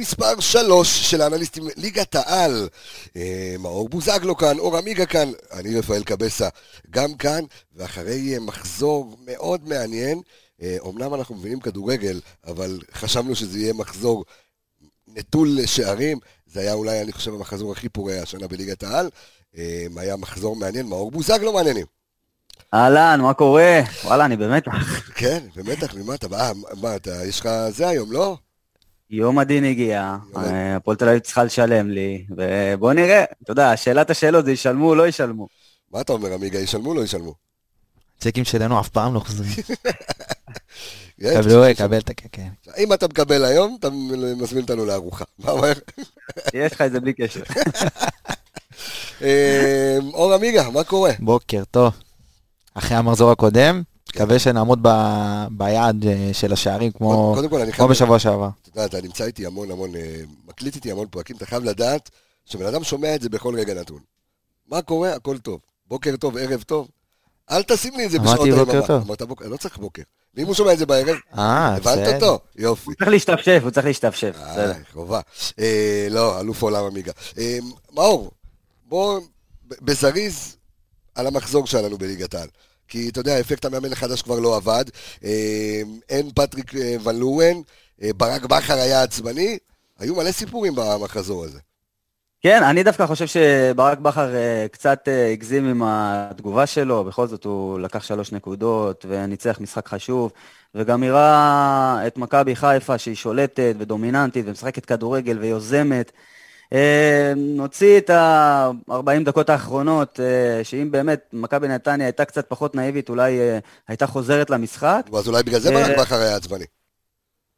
מספר 3 של האנליסטים ליגת העל. אה, מאור בוזגלו כאן, אור עמיגה כאן, אני רפאל קבסה גם כאן, ואחרי אה, מחזור מאוד מעניין, אומנם אנחנו מבינים כדורגל, אבל חשבנו שזה יהיה מחזור נטול שערים, זה היה אולי, אני חושב, המחזור הכי פורה השנה בליגת העל. היה מחזור מעניין, מאור בוזגלו מעניינים. אהלן, מה קורה? וואלה, אני במתח. כן, במתח, ממה אתה, אה, מה, אתה, יש לך זה היום, לא? יום הדין הגיע, אה, הפועל תל אביב צריכה לשלם לי, ובוא נראה, אתה יודע, שאלת השאלות זה ישלמו או לא ישלמו. מה אתה אומר, עמיגה, ישלמו או לא ישלמו? צ'קים שלנו אף פעם לא חוזרים. קבלו, קבל את הקקן. אם אתה מקבל היום, אתה מזמין אותנו לארוחה. מה אומר? יש לך את זה בלי קשר. אה, אור עמיגה, מה קורה? בוקר טוב. אחרי המחזור הקודם, מקווה שנעמוד ב... ביעד אה, של השערים כמו, כמו בשבוע שעבר. אתה יודע, אתה נמצא איתי המון המון, אה, מקליט איתי המון פרקים, אתה חייב לדעת שבן אדם שומע את זה בכל רגע נתון. מה קורה? הכל טוב. בוקר טוב, ערב טוב. אל תשים לי את זה בשעות היממה. אמרתי בוקר טוב. אמרת בוקר, לא צריך בוקר. ואם הוא שומע את זה בערב, אה, הבנת אותו? יופי. הוא צריך להשתפשף, הוא צריך להשתפשף. אה, חובה. לא, אלוף עולם עמיגה. מאור, בוא, בזריז, על המחזור שלנו בליגת העל. כי אתה יודע, אפקט המאמן החדש כבר לא עבד. אה, אין פטריק אה, ולואן, אה, ברק בכר היה עצבני. היו מלא סיפורים במחזור הזה. כן, אני דווקא חושב שברק בכר קצת הגזים עם התגובה שלו, בכל זאת הוא לקח שלוש נקודות וניצח משחק חשוב, וגם הראה את מכבי חיפה שהיא שולטת ודומיננטית ומשחקת כדורגל ויוזמת. אה, נוציא את ה-40 דקות האחרונות, אה, שאם באמת מכבי נתניה הייתה קצת פחות נאיבית, אולי אה, הייתה חוזרת למשחק. אז אולי בגלל זה ברק בכר היה עצבני.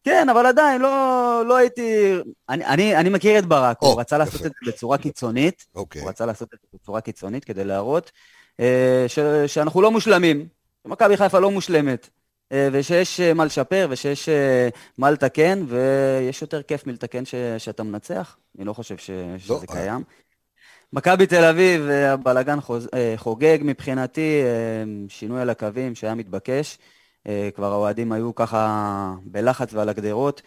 כן, אבל עדיין, לא, לא הייתי... אני, אני, אני מכיר את ברק, oh, הוא רצה יפה. לעשות את זה בצורה קיצונית. Okay. אוקיי. הוא רצה לעשות את זה בצורה קיצונית כדי להראות ש, שאנחנו לא מושלמים. מכבי חיפה לא מושלמת. אה, ושיש אה, מה לשפר ושיש אה, מה לתקן, ויש יותר כיף מלתקן ש, שאתה מנצח. אני לא חושב ש, שזה לא. קיים. מכבי תל אביב, הבלאגן חוגג מבחינתי, שינוי על הקווים שהיה מתבקש. כבר האוהדים היו ככה בלחץ ועל הגדרות.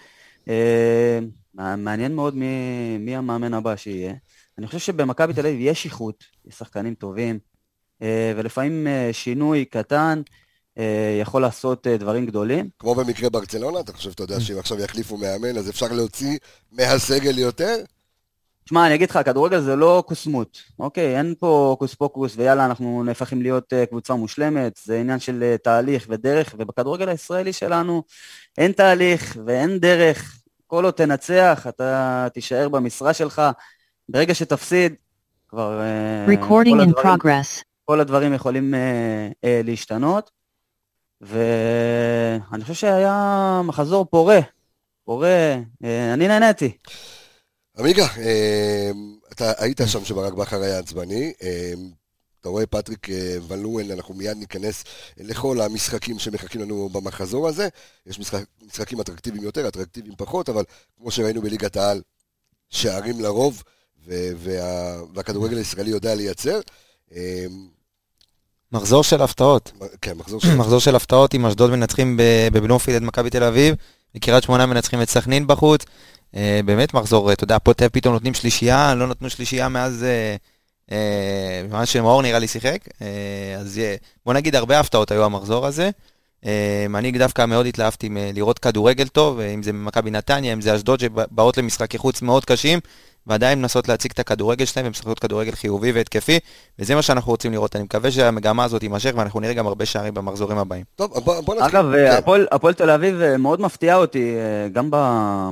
מעניין מאוד מי, מי המאמן הבא שיהיה. אני חושב שבמכבי תל אביב יש איכות, יש שחקנים טובים, ולפעמים שינוי קטן, אה, יכול לעשות אה, דברים גדולים. כמו במקרה ברצלונה, אתה חושב, אתה יודע, שאם עכשיו יחליפו מאמן, אז אפשר להוציא מהסגל יותר? שמע, אני אגיד לך, כדורגל זה לא קוסמות, אוקיי? אין פה קוס פוקוס ויאללה, אנחנו נהפכים להיות אה, קבוצה מושלמת, זה עניין של תהליך ודרך, ובכדורגל הישראלי שלנו אין תהליך ואין דרך. כל עוד תנצח, אתה תישאר במשרה שלך. ברגע שתפסיד, כבר... כל הדברים, כל הדברים יכולים להשתנות. ואני חושב שהיה מחזור פורה, פורה, אה, אני נהניתי. עמיגה, אה, אתה היית שם כשברק בכר היה עצבני, אה, אתה רואה פטריק ולואן, אנחנו מיד ניכנס לכל המשחקים שמחכים לנו במחזור הזה. יש משחק, משחקים אטרקטיביים יותר, אטרקטיביים פחות, אבל כמו שראינו בליגת העל, שערים לרוב, וה, והכדורגל הישראלי יודע לייצר. מחזור של הפתעות. כן, מחזור של... מחזור של הפתעות עם אשדוד מנצחים בבלומפילד את מכבי תל אביב, וקריית שמונה מנצחים את סכנין בחוץ. אה, באמת מחזור, אתה יודע, פה פתאום נותנים שלישייה, לא נתנו שלישייה מאז... אה, מאז שמאור נראה לי שיחק, אה, אז בוא נגיד הרבה הפתעות היו המחזור הזה. אני דווקא מאוד התלהבתי לראות כדורגל טוב, אם זה מכבי נתניה, אם זה אשדוד שבאות למשחקי חוץ מאוד קשים, ועדיין מנסות להציג את הכדורגל שלהם ומשחקות כדורגל חיובי והתקפי, וזה מה שאנחנו רוצים לראות. אני מקווה שהמגמה הזאת תימשך ואנחנו נראה גם הרבה שערים במחזורים הבאים. טוב, בוא, בוא נתחיל. אגב, כן. הפועל, תל אביב אה, מאוד מפתיעה אותי, אה, גם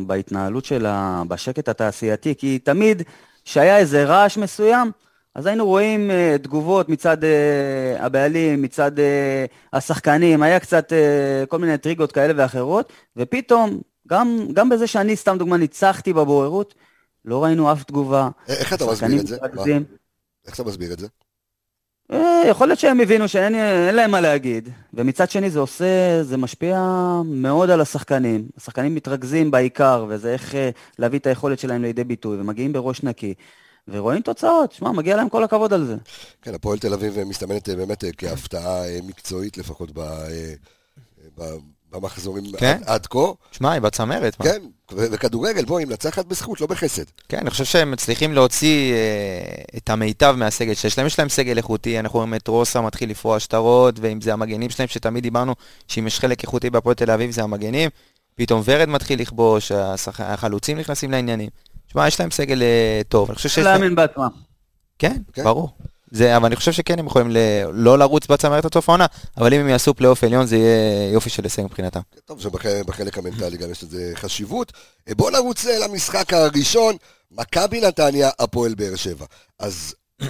בהתנהלות שלה, בשקט התעשייתי, כי תמיד כשהיה איזה רעש מסוים, אז היינו רואים uh, תגובות מצד uh, הבעלים, מצד uh, השחקנים, היה קצת uh, כל מיני טריגות כאלה ואחרות, ופתאום, גם, גם בזה שאני, סתם דוגמה, ניצחתי בבוררות, לא ראינו אף תגובה. איך אתה מסביר את זה? איך אתה מסביר את זה? יכול להיות שהם הבינו שאין להם מה להגיד, ומצד שני זה עושה, זה משפיע מאוד על השחקנים. השחקנים מתרכזים בעיקר, וזה איך להביא את היכולת שלהם לידי ביטוי, ומגיעים בראש נקי. ורואים תוצאות, שמע, מגיע להם כל הכבוד על זה. כן, הפועל תל אביב מסתמנת באמת כהפתעה מקצועית לפחות במחזורים כן? עד, עד כה. שמע, היא בצמרת. כן, וכדורגל, בוא, היא מנצחת בזכות, לא בחסד. כן, אני חושב שהם מצליחים להוציא אה, את המיטב מהסגל שיש להם. יש להם סגל איכותי, אנחנו רואים את רוסה מתחיל לפרוע שטרות, ואם זה המגנים שלהם, שתמיד דיברנו שאם יש חלק איכותי בהפועל תל אביב זה המגנים. פתאום ורד מתחיל לכבוש, החלוצים נכנסים לעניינים. שמע, יש להם סגל אה, טוב. אני חושב שיש... להאמין בעצמם. כן, כן, ברור. זה, אבל אני חושב שכן הם יכולים ל... לא לרוץ בצמרת עד סוף העונה, אבל אם הם יעשו פלייאוף עליון זה יהיה יופי של הישג מבחינתם. טוב, שבחלק המנטלי גם יש לזה חשיבות. אה, בואו נרוץ אה, למשחק הראשון, מכבי נתניה, הפועל באר שבע. אז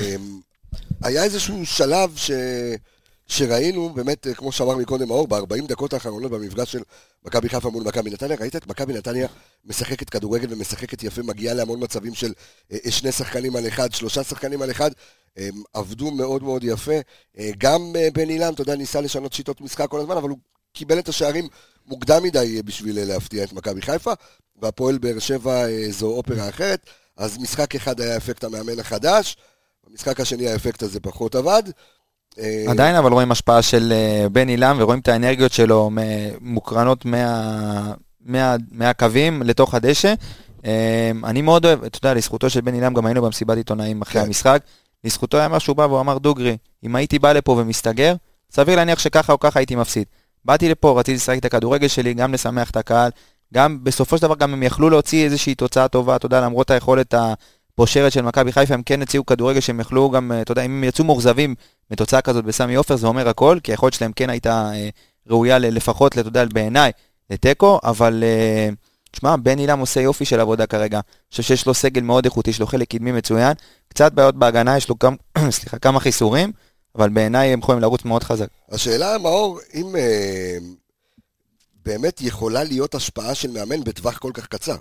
היה איזשהו שלב ש... שראינו, באמת, כמו שאמר מקודם מאור, ב-40 דקות האחרונות במפגש של מכבי חיפה מול מכבי נתניה, ראית את מכבי נתניה משחקת כדורגל ומשחקת יפה, מגיעה להמון מצבים של אה, אה, שני שחקנים על אחד, שלושה שחקנים על אחד, עבדו מאוד מאוד יפה. אה, גם בן אילם, אתה יודע, ניסה לשנות שיטות משחק כל הזמן, אבל הוא קיבל את השערים מוקדם מדי בשביל להפתיע את מכבי חיפה, והפועל באר שבע זו אופרה אחרת. אז משחק אחד היה אפקט המאמן החדש, במשחק השני האפקט הזה פחות עבד. אה, עדיין אבל רואים השפעה של אה, בן אילם ורואים את האנרגיות שלו מוקרנות מה, מה, מהקווים לתוך הדשא. אה, אני מאוד אוהב, אתה יודע, לזכותו של בן אילם גם היינו במסיבת עיתונאים אחרי כן. המשחק. לזכותו היה משהו בא והוא אמר דוגרי, אם הייתי בא לפה ומסתגר, סביר להניח שככה או ככה הייתי מפסיד. באתי לפה, רציתי לשחק את הכדורגל שלי, גם לשמח את הקהל, גם בסופו של דבר גם הם יכלו להוציא איזושהי תוצאה טובה, אתה יודע, למרות היכולת הפושרת של מכבי חיפה, הם כן הציעו כדורגל שהם יכלו גם, אתה יודע, אם הם יצאו מאוכזבים מתוצאה כזאת בסמי עופר זה אומר הכל, כי היכולת שלהם כן הייתה אה, ראויה לפחות, אתה יודע, בעיניי, לתיקו, אבל אה, תשמע, בן אילם עושה יופי של עבודה כרגע. אני חושב שיש לו סגל מאוד איכותי, יש לו חלק קדמי מצוין, קצת בעיות בהגנה, יש לו כמה, סליחה, כמה חיסורים, אבל בעיניי הם יכולים לרוץ מאוד חזק. השאלה, מאור, אם אה, באמת יכולה להיות השפעה של מאמן בטווח כל כך קצר.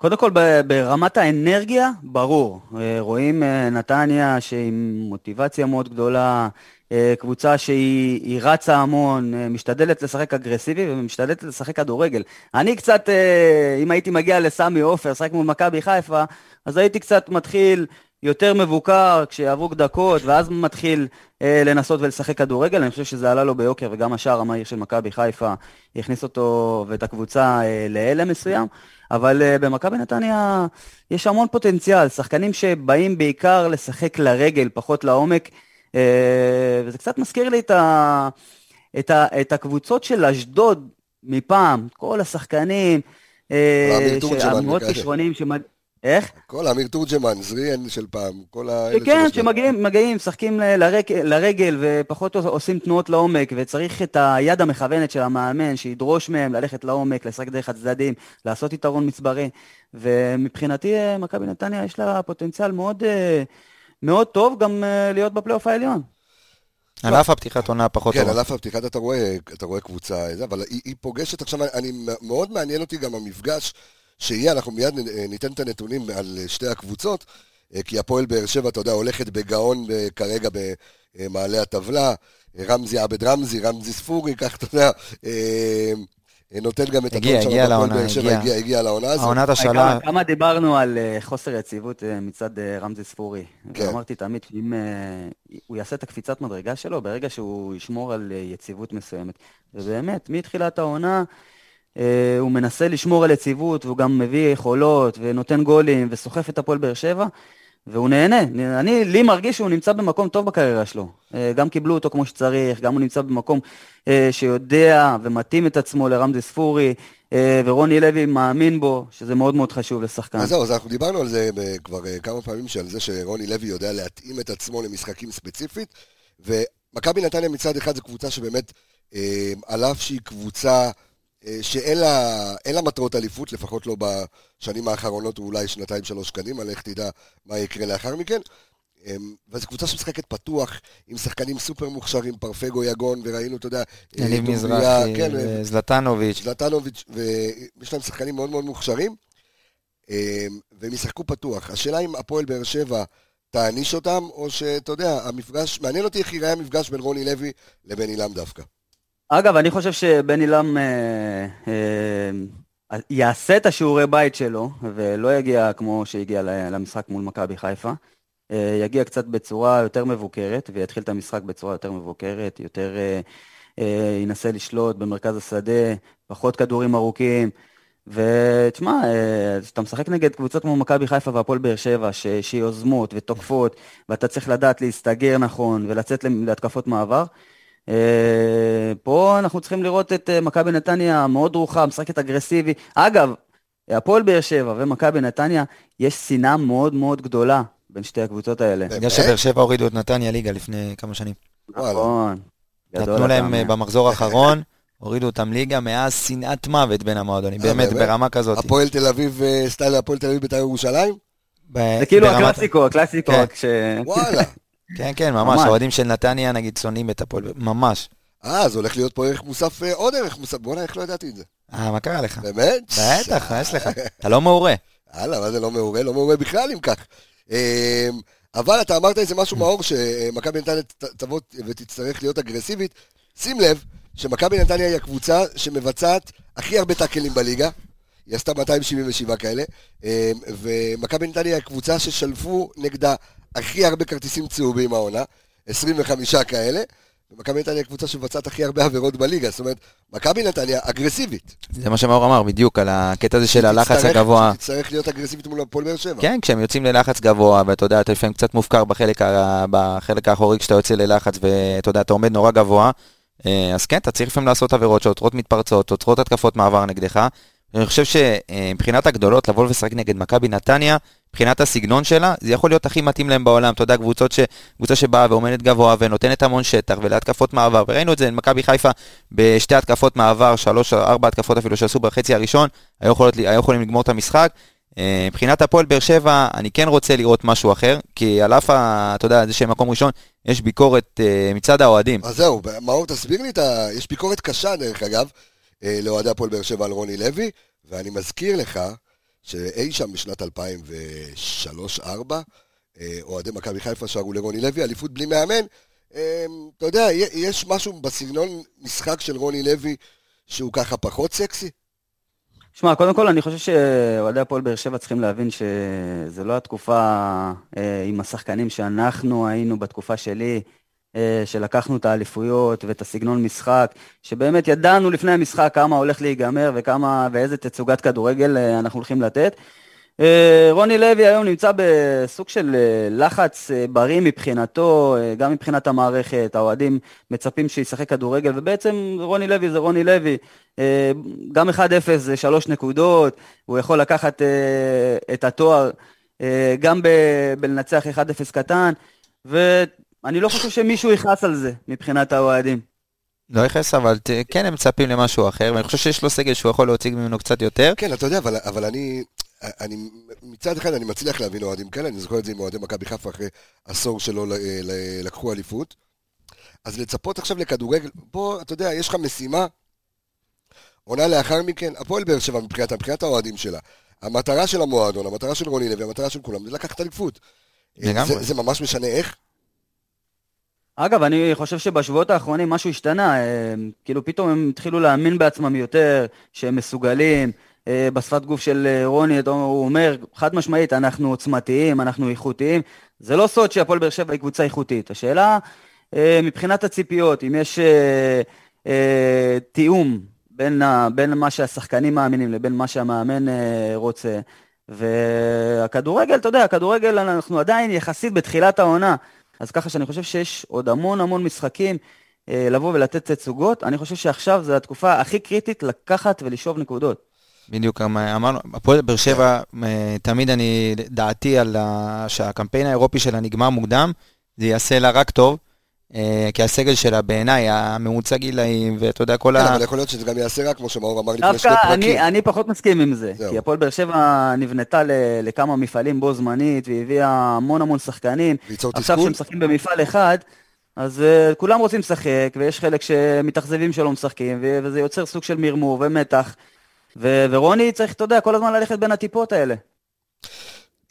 קודם כל ברמת האנרגיה, ברור. אה, רואים אה, נתניה שהיא מוטיבציה מאוד גדולה, אה, קבוצה שהיא רצה המון, משתדלת לשחק אגרסיבי ומשתדלת לשחק כדורגל. אני קצת, אם הייתי מגיע לסמי עופר, לשחק מול מכבי חיפה, אז הייתי קצת מתחיל יותר מבוקר כשיעברו דקות, ואז מתחיל לנסות ולשחק כדורגל. אני חושב שזה עלה לו ביוקר, וגם השער המהיר של מכבי חיפה הכניס אותו ואת הקבוצה להלם מסוים. אבל uh, במכבי נתניה יש המון פוטנציאל, שחקנים שבאים בעיקר לשחק לרגל, פחות לעומק, uh, וזה קצת מזכיר לי את, ה, את, ה, את הקבוצות של אשדוד מפעם, כל השחקנים, uh, המאוד כישרונים, שמג... איך? כל אמיר תורג'מן, זריאן של פעם, כל האלה כן, שמגיעים, מגיעים, משחקים לרג, לרגל ופחות עושים תנועות לעומק, וצריך את היד המכוונת של המאמן, שידרוש מהם ללכת לעומק, לשחק דרך הצדדים, לעשות יתרון מצברי. ומבחינתי, אה, מכבי נתניה יש לה פוטנציאל מאוד, אה, מאוד טוב גם אה, להיות בפלייאוף העליון. על אף הפתיחת עונה פחות טובה. כן, על אף הפתיחת אתה רואה, אתה רואה קבוצה, אבל היא, היא פוגשת עכשיו, אני, מאוד מעניין אותי גם המפגש שיהיה, אנחנו מיד ניתן את הנתונים על שתי הקבוצות, אה, כי הפועל באר שבע, אתה יודע, הולכת בגאון אה, כרגע במעלה הטבלה, רמזי עבד רמזי, רמזי ספורי, כך אתה יודע, אה, נותן גם את הגיע, הגיע לעונה, הגיע. הגיע, הגיע לעונה הזאת. העונת השאלה... כמה דיברנו על חוסר יציבות מצד רמזי ספורי. כן. ואמרתי תמיד שאם הוא יעשה את הקפיצת מדרגה שלו, ברגע שהוא ישמור על יציבות מסוימת. ובאמת, מתחילת העונה... אה, הוא מנסה לשמור על יציבות, והוא גם מביא יכולות, ונותן גולים, וסוחף את הפועל באר שבע, והוא נהנה. אני, לי מרגיש שהוא נמצא במקום טוב בקריירה שלו. אה, גם קיבלו אותו כמו שצריך, גם הוא נמצא במקום אה, שיודע ומתאים את עצמו לרמזי ספורי, ורוני לוי מאמין בו, שזה מאוד מאוד חשוב לשחקן. אז זהו, אז אנחנו דיברנו על זה כבר כמה פעמים, על זה שרוני לוי יודע להתאים את עצמו למשחקים ספציפית, ומכבי נתניה מצד אחד זו קבוצה שבאמת, על אף שהיא קבוצה... אה, שאין לה, מטרות אליפות, לפחות לא בשנים האחרונות, או אולי שנתיים, שלוש קדימה, לך תדע מה יקרה לאחר מכן. אמ, וזו קבוצה שמשחקת פתוח, עם שחקנים סופר מוכשרים, פרפגו יגון, וראינו, אתה יודע, יניב מזרחי, כן, זלטנוביץ'. זלטנוביץ', ויש להם שחקנים מאוד מאוד מוכשרים, אמ, והם ישחקו פתוח. השאלה אם הפועל באר שבע תעניש אותם, או שאתה יודע, המפגש, מעניין אותי איך ייראה המפגש בין רוני לוי לבין אילם דווקא. אגב, אני חושב שבן אילם אה, אה, יעשה את השיעורי בית שלו, ולא יגיע כמו שהגיע למשחק מול מכבי חיפה. אה, יגיע קצת בצורה יותר מבוקרת, ויתחיל את המשחק בצורה יותר מבוקרת, יותר... אה, ינסה לשלוט במרכז השדה, פחות כדורים ארוכים. ותשמע, כשאתה משחק נגד קבוצות כמו מכבי חיפה והפועל באר שבע, ש... שיוזמות ותוקפות, ואתה צריך לדעת להסתגר נכון ולצאת להתקפות מעבר, פה אנחנו צריכים לראות את מכבי נתניה מאוד דרוכה, משחקת אגרסיבי. אגב, הפועל באר שבע ומכבי נתניה, יש שנאה מאוד מאוד גדולה בין שתי הקבוצות האלה. בגלל שבאר שבע הורידו את נתניה ליגה לפני כמה שנים. נכון. נתנו להם במחזור האחרון, הורידו אותם ליגה, מאז שנאת מוות בין המועדונים, אה, באמת ברמה כזאת. הפועל תל אביב, אה, סטייל הפועל תל אביב בית"ר ירושלים? זה כאילו הקלאסיקו, הקלאסיקו, רק ש... וואלה. כן, כן, ממש, האוהדים של נתניה נגיד שונאים את הפועל, ממש. אה, אז הולך להיות פה ערך מוסף, אה, עוד ערך מוסף, בוא'נה, איך לא ידעתי את זה. אה, מה קרה לך? באמת? בטח, מה יש לך? אתה לא מעורה. הלאה, מה זה לא מעורה? לא מעורה בכלל אם כך. אמ, אבל אתה אמרת איזה משהו מאור, שמכבי נתניה תבוא ותצטרך להיות אגרסיבית. שים לב שמכבי נתניה היא הקבוצה שמבצעת הכי הרבה טאקלים בליגה. היא עשתה 277 כאלה. אמ, ומכבי נתניה היא הקבוצה ששלפו נגדה הכי הרבה כרטיסים צהובים העונה. 25 כאלה. ומכבי נתניה היא הקבוצה שמבצעת הכי הרבה עבירות בליגה, זאת אומרת, מכבי נתניה אגרסיבית. זה מה שמאור אמר, בדיוק, על הקטע הזה של הלחץ הגבוה. תצטרך להיות אגרסיבית מול הפועל באר שבע. כן, כשהם יוצאים ללחץ גבוה, ואתה יודע, אתה לפעמים קצת מופקר בחלק, בחלק האחורי כשאתה יוצא ללחץ, ואתה יודע, אתה עומד נורא גבוה, אה, אז כן, אתה צריך לפעמים לעשות עבירות שעוצרות מתפרצות, עוצרות התקפות מעבר נגדך. אני חושב שמבחינת הגדולות, לבוא ולשחק נגד מכבי נתניה, מבחינת הסגנון שלה, זה יכול להיות הכי מתאים להם בעולם. אתה יודע, קבוצות ש... קבוצה שבאה ועומדת גבוה ונותנת המון שטח ולהתקפות מעבר, וראינו את זה, מכבי חיפה בשתי התקפות מעבר, שלוש, ארבע התקפות אפילו שעשו בחצי הראשון, היו, יכולות, היו יכולים לגמור את המשחק. אה, מבחינת הפועל באר שבע, אני כן רוצה לראות משהו אחר, כי על אף, ה, אתה יודע, זה שהם מקום ראשון, יש ביקורת uh, מצד האוהדים. אז זהו, מאור, תסביר לי, את ה... יש ביקורת קשה, דרך אגב, אה, לאוהדי הפועל באר שבע על רוני לוי, ואני מזכיר לך, שאי שם בשנת 2003-2004, אה, אוהדי מכבי חיפה שרו לרוני לוי, אליפות בלי מאמן. אה, אתה יודע, יש משהו בסגנון משחק של רוני לוי שהוא ככה פחות סקסי? שמע, קודם כל אני חושב שאוהדי הפועל באר שבע צריכים להבין שזה לא התקופה אה, עם השחקנים שאנחנו היינו בתקופה שלי. אה, שלקחנו את האליפויות ואת הסגנון משחק, שבאמת ידענו לפני המשחק כמה הולך להיגמר וכמה ואיזה תצוגת כדורגל אה, אנחנו הולכים לתת. אה, רוני לוי היום נמצא בסוג של לחץ בריא מבחינתו, גם מבחינת המערכת, האוהדים מצפים שישחק כדורגל, ובעצם רוני לוי זה רוני לוי. גם 1-0 זה 3 נקודות, הוא יכול לקחת את התואר גם בלנצח 1-0 קטן, ו... אני לא חושב שמישהו יכעס על זה, מבחינת האוהדים. לא יכעס, אבל כן הם מצפים למשהו אחר, ואני חושב שיש לו סגל שהוא יכול להוציא ממנו קצת יותר. כן, אתה יודע, אבל, אבל אני, אני, מצד אחד אני מצליח להבין אוהדים כאלה, אני זוכר את זה עם אוהדי מכבי חיפה אחרי עשור שלא לקחו אליפות. אז לצפות עכשיו לכדורגל, בוא, אתה יודע, יש לך משימה, עונה לאחר מכן, הפועל באר שבע מבחינת, מבחינת האוהדים שלה. המטרה של המועדון, המטרה של רוני לוי, המטרה של כולם, זה לקחת אליפות. זה, זה ממש משנה איך? אגב, אני חושב שבשבועות האחרונים משהו השתנה, אה, כאילו פתאום הם התחילו להאמין בעצמם יותר, שהם מסוגלים. אה, בשפת גוף של אה, רוני, הוא אומר, חד משמעית, אנחנו עוצמתיים, אנחנו איכותיים. זה לא סוד שהפועל באר שבע היא קבוצה איכותית. השאלה, מבחינת הציפיות, אם יש תיאום בין, בין מה שהשחקנים מאמינים לבין מה שהמאמן רוצה. והכדורגל, אתה יודע, הכדורגל, אנחנו עדיין יחסית בתחילת העונה. אז ככה שאני חושב שיש עוד המון המון משחקים אה, לבוא ולתת תצוגות. אני חושב שעכשיו זו התקופה הכי קריטית לקחת ולשאוב נקודות. בדיוק, אמרנו, הפועל באר שבע, אה, תמיד אני, דעתי על שהקמפיין האירופי שלה נגמר מוקדם, זה יעשה לה רק טוב. אה, כי הסגל שלה בעיניי, הממוצע גילאים, ואתה יודע, כל כן, ה... כן, אבל יכול להיות שזה גם יעשה רק, כמו שמאור אמר לפני שני פרקים. דווקא אני פחות מסכים עם זה, כי הפועל באר שבע נבנתה לכמה מפעלים בו זמנית, והביאה המון המון שחקנים. ליצור תסכול? עכשיו שמשחקים במפעל אחד, אז uh, כולם רוצים לשחק, ויש חלק שמתאכזבים שלא משחקים, וזה יוצר סוג של מרמור ומתח. ורוני צריך, אתה יודע, כל הזמן ללכת בין הטיפות האלה.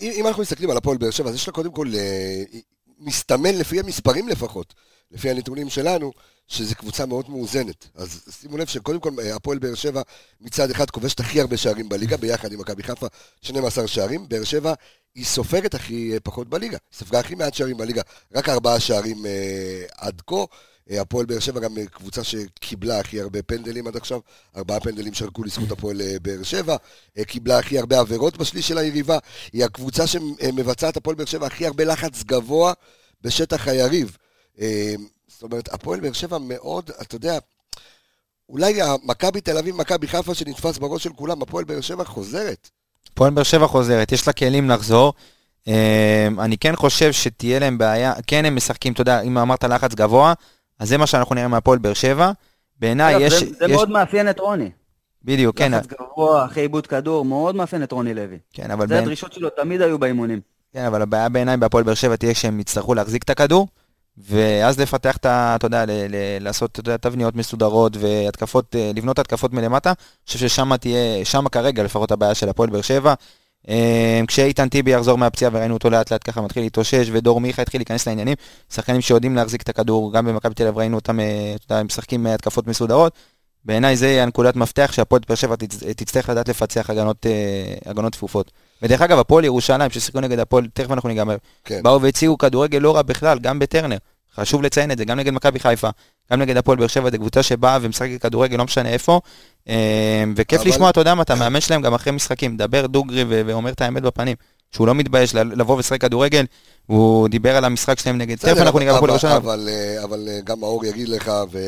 אם, אנחנו מסתכלים על הפועל באר שבע, אז יש לה קודם כל, uh, מסתמן לפי המספרים לפחות, לפי הנתונים שלנו, שזו קבוצה מאוד מאוזנת. אז שימו לב שקודם כל הפועל באר שבע מצד אחד כובשת הכי הרבה שערים בליגה, ביחד עם מכבי חיפה, 12 שערים. באר שבע היא סופגת הכי פחות בליגה, ספגה הכי מעט שערים בליגה, רק ארבעה שערים אה, עד כה. הפועל באר שבע גם קבוצה שקיבלה הכי הרבה פנדלים עד עכשיו, ארבעה פנדלים שרקו לזכות הפועל באר שבע, קיבלה הכי הרבה עבירות בשליש של היריבה, היא הקבוצה שמבצעת הפועל באר שבע הכי הרבה לחץ גבוה בשטח היריב. זאת אומרת, הפועל באר שבע מאוד, אתה יודע, אולי המכבי תל אביב, מכבי חיפה שנתפס בראש של כולם, הפועל באר שבע חוזרת. הפועל באר שבע חוזרת, יש לה כלים לחזור. אני כן חושב שתהיה להם בעיה, כן הם משחקים, אתה יודע, אם אמרת לחץ גבוה, אז זה מה שאנחנו נראה מהפועל באר שבע. בעיניי יש... זה, זה יש... מאוד מאפיין את רוני. בדיוק, כן. לחץ גבוה, אחרי עיבוד כדור, מאוד מאפיין את רוני לוי. כן, אבל... זה בין... הדרישות שלו תמיד היו באימונים. כן, אבל הבעיה בעיניי בהפועל באר שבע תהיה שהם יצטרכו להחזיק את הכדור, ואז לפתח את ה... אתה יודע, לעשות אתה יודע, תבניות מסודרות והתקפות, אה, לבנות התקפות מלמטה. אני חושב ששם תהיה, שם כרגע לפחות הבעיה של הפועל באר שבע. אה, כשאיתן טיבי יחזור מהפציעה וראינו אותו לאט לאט ככה מתחיל להתאושש ודור מיכה התחיל להיכנס לעניינים, שחקנים שיודעים להחזיק את הכדור, גם במכבי תל אביב ראינו אותם, אה, משחקים התקפות מסודרות. בעיניי זה הנקודת מפתח שהפועל באר שבע תצטרך לדעת לפצח הגנות, הגנות צפופות. ודרך אגב, הפועל ירושלים, ששיחקו נגד הפועל, תכף אנחנו ניגמר, כן. באו והציגו כדורגל לא רע בכלל, גם בטרנר. חשוב לציין את זה, גם נגד מכבי חיפה, גם נגד הפועל באר שבע, זו קבוצה שבאה ומשחקת כדורגל, לא משנה איפה. אה, וכיף אבל... לשמוע, אתה יודע מה, אתה מאמן שלהם גם אחרי משחקים, מדבר דוגרי ואומר את האמת בפנים. שהוא לא מתבייש לבוא ולשחק כדורגל, הוא דיבר על המשחק שלהם נגד, תכף אנחנו ניגע בפועל ירושלים. אבל, אה, אבל אה, גם מאור יגיד לך, ו...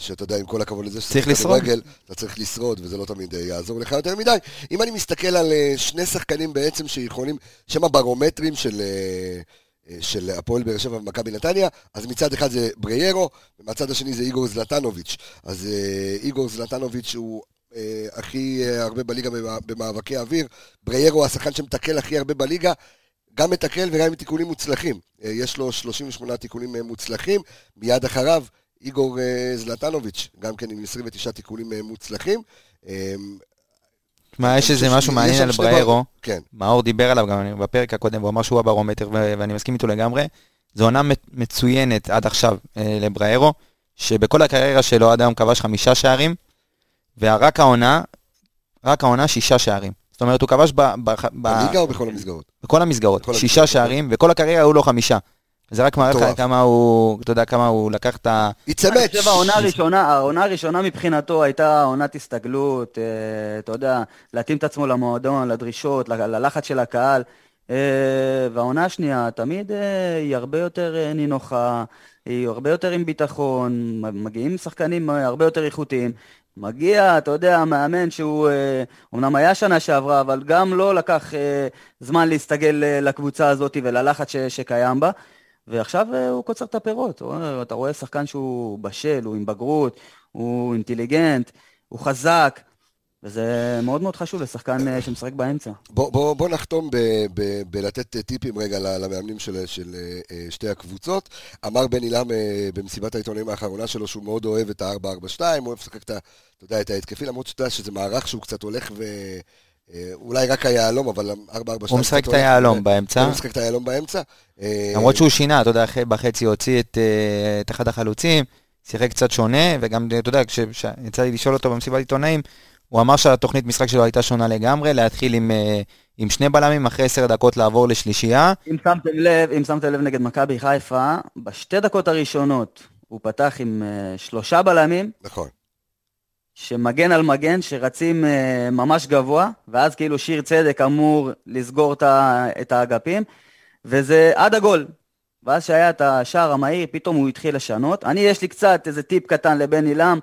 שאתה יודע, עם כל הכבוד לזה שצריך לשרוד. כדורגל, אתה צריך לשרוד, וזה לא תמיד יעזור לך יותר מדי. אם אני מסתכל על שני שחקנים בעצם שיכולים, שהם הברומטרים של, של הפועל באר שבע ומכבי נתניה, אז מצד אחד זה בריירו, ומהצד השני זה איגור זלטנוביץ'. אז אה, איגור זלטנוביץ' הוא אה, הכי אה, הרבה בליגה במאבקי אוויר, בריירו הוא השחקן שמתקל הכי הרבה בליגה, גם מתקל וגם עם תיקונים מוצלחים. יש לו 38 תיקונים מוצלחים, מיד אחריו איגור זלטנוביץ', גם כן עם 29 תיקונים מוצלחים. תשמע, יש איזה משהו מעניין על בריירו, כן. מאור דיבר עליו גם בפרק הקודם, הוא אמר שהוא הברומטר, ואני מסכים איתו לגמרי. זו עונה מצוינת עד עכשיו אה, לבריירו, שבכל הקריירה שלו עד היום כבש חמישה שערים, ורק העונה, רק העונה שישה שערים. זאת אומרת, הוא כבש ב... בליגה או בכל המסגרות? בכל המסגרות, שישה שערים, וכל הקריירה היו לו חמישה. זה רק מראה לך כמה הוא, אתה יודע, כמה הוא לקח את ה... אני חושב העונה הראשונה, העונה הראשונה מבחינתו הייתה עונת הסתגלות, אה, אתה יודע, להתאים את עצמו למועדון, לדרישות, ללחץ של הקהל. אה, והעונה השנייה תמיד אה, היא הרבה יותר נינוחה, היא הרבה יותר עם ביטחון, מגיעים שחקנים הרבה יותר איכותיים. מגיע, אתה יודע, מאמן שהוא אומנם היה שנה שעברה, אבל גם לא לקח זמן להסתגל לקבוצה הזאת וללחץ שקיים בה. ועכשיו אה, הוא קוצר את הפירות. אתה רואה שחקן שהוא בשל, הוא עם בגרות, הוא אינטליגנט, הוא חזק, וזה מאוד מאוד חשוב לשחקן אה, שמשחק באמצע. בוא, בוא, בוא נחתום בלתת טיפים רגע למאמנים של, של אה, שתי הקבוצות. אמר בן עילם במסיבת העיתונאים האחרונה שלו שהוא מאוד אוהב את ה-442, הוא אוהב לשחק את, את ההתקפי, למרות שאתה יודע שזה מערך שהוא קצת הולך ו... אה, אולי רק היהלום, אבל 4-4-2... הוא משחק את היהלום באמצע. הוא משחק את היהלום באמצע. אה, למרות שהוא שינה, אתה יודע, בחצי הוציא את, אה, את אחד החלוצים, שיחק קצת שונה, וגם, אתה יודע, כשיצא לי לשאול אותו במסיבת עיתונאים, הוא אמר שהתוכנית משחק שלו הייתה שונה לגמרי, להתחיל עם, עם שני בלמים, אחרי עשר דקות לעבור לשלישייה. אם שמתם לב, אם שמתם לב נגד מכבי חיפה, בשתי דקות הראשונות הוא פתח עם שלושה בלמים. נכון. שמגן על מגן, שרצים uh, ממש גבוה, ואז כאילו שיר צדק אמור לסגור את האגפים, וזה עד הגול. ואז שהיה את השער המהיר, פתאום הוא התחיל לשנות. אני, יש לי קצת איזה טיפ קטן לבן עילם,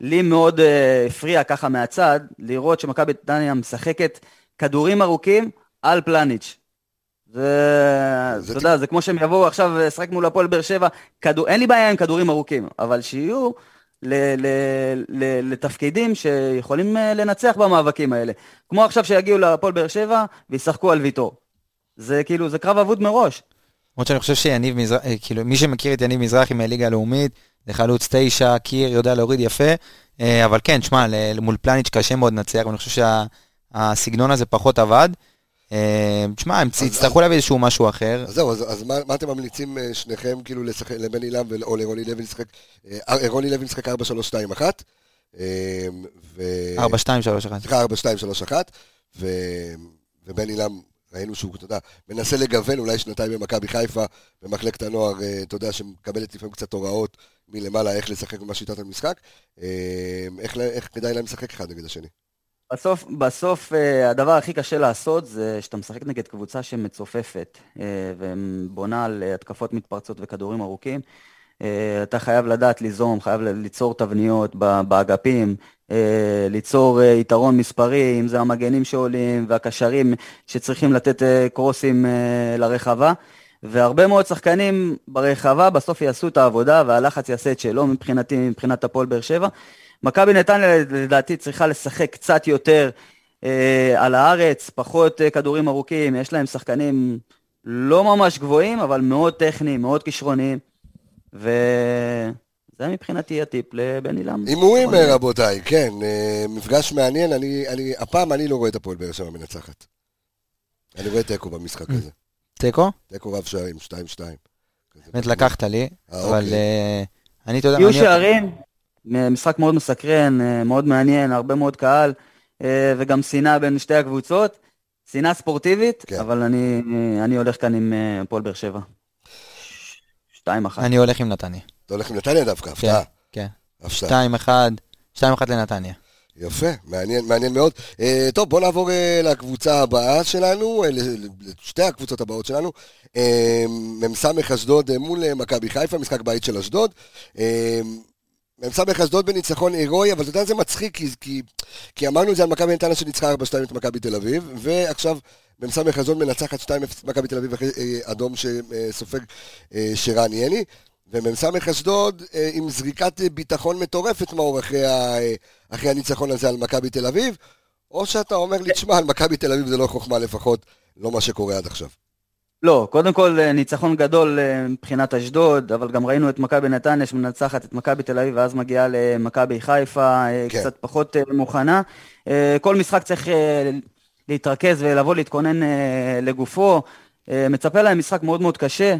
לי מאוד uh, הפריע ככה מהצד, לראות שמכבי נתניה משחקת כדורים ארוכים על פלניץ'. זה, אתה יודע, זה כמו שהם יבואו עכשיו לשחק מול הפועל באר שבע, כדור, אין לי בעיה עם כדורים ארוכים, אבל שיהיו ל- ל- ל- לתפקידים שיכולים אה, לנצח במאבקים האלה. כמו עכשיו שיגיעו להפועל באר שבע וישחקו על ויטור. זה כאילו, זה קרב אבוד מראש. למרות שאני חושב שיניב מזרחי, אה, כאילו, מי שמכיר את יניב מזרחי מהליגה הלאומית, זה חלוץ תשע, קיר, יודע להוריד יפה, אה, אבל כן, שמע, מול פלניץ' קשה מאוד לנצח, ואני חושב שהסגנון הזה פחות עבד. אה, תשמע, הם יצטרכו להביא איזשהו משהו אחר. אז זהו, אז מה אתם ממליצים אה, שניכם, כאילו, לבן אילם או לרוני לוי לשחק, אה, רוני לוי לשחק 4-3-2-1? 4-2-3-1. סליחה, 4-2-3-1, ובן אילם ראינו שהוא, אתה יודע, מנסה לגוון אולי שנתיים במכבי חיפה, במחלקת הנוער, אתה יודע, שמקבלת לפעמים קצת הוראות מלמעלה איך לשחק ומה שיטת המשחק. איך, איך כדאי להם לשחק אחד נגד השני? בסוף, בסוף הדבר הכי קשה לעשות זה שאתה משחק נגד קבוצה שמצופפת ובונה על התקפות מתפרצות וכדורים ארוכים. אה, אתה חייב לדעת ליזום, חייב ליצור תבניות באגפים, אה, ליצור אה, יתרון מספרי, אם זה המגנים שעולים והקשרים שצריכים לתת קרוסים לרחבה. והרבה מאוד שחקנים ברחבה בסוף יעשו את העבודה והלחץ יעשה את שלו מבחינתי, מבחינת הפועל באר שבע. מכבי נתניה לדעתי צריכה לשחק קצת יותר אה, על הארץ, פחות אה, כדורים ארוכים, יש להם שחקנים לא ממש גבוהים, אבל מאוד טכניים, מאוד כישרוניים. וזה מבחינתי הטיפ לבן עילם. הימורים רבותיי, כן, אה, מפגש מעניין, אני, אני, הפעם אני לא רואה את הפועל באר שבע מנצחת. אני רואה תיקו במשחק הזה. תיקו? תיקו רב שערים, 2-2. באמת לקחת לי, אה, אבל אוקיי. אה, אני, אתה יודע... יהיו שערים, משחק מאוד מסקרן, מאוד מעניין, הרבה מאוד קהל, וגם שנאה בין שתי הקבוצות. שנאה ספורטיבית, כן. אבל אני, אני הולך כאן עם הפועל באר שבע. 2-1. אני הולך עם נתניה. אתה הולך עם נתניה דווקא, הפתעה. כן, כן. 2-1, 2-1 לנתניה. יפה, מעניין, מעניין מאוד. Uh, טוב, בואו נעבור uh, לקבוצה הבאה שלנו, uh, לשתי הקבוצות הבאות שלנו. Uh, מ"ס אשדוד uh, מול uh, מכבי חיפה, משחק בית של אשדוד. Uh, מ"ס אשדוד בניצחון הירואי, אבל אתה יודע, זה מצחיק, כי, כי, כי אמרנו את זה על מכבי נתניה שניצחה 4-2 את מכבי תל אביב, ועכשיו מ"ס אשדוד מנצחת 2-0 מכבי תל אביב אחרי אה, אדום שסופג אה, שרן יני. ומ"ס אשדוד אה, עם זריקת ביטחון מטורפת מאור אחרי, אחרי הניצחון הזה על מכבי תל אביב, או שאתה אומר לי, תשמע, על מכבי תל אביב זה לא חוכמה לפחות, לא מה שקורה עד עכשיו. לא, קודם כל ניצחון גדול מבחינת אשדוד, אבל גם ראינו את מכבי נתניה שמנצחת את מכבי תל אביב ואז מגיעה למכבי חיפה, כן. קצת פחות מוכנה. כל משחק צריך להתרכז ולבוא להתכונן אה, לגופו. אה, מצפה להם משחק מאוד מאוד קשה, אה,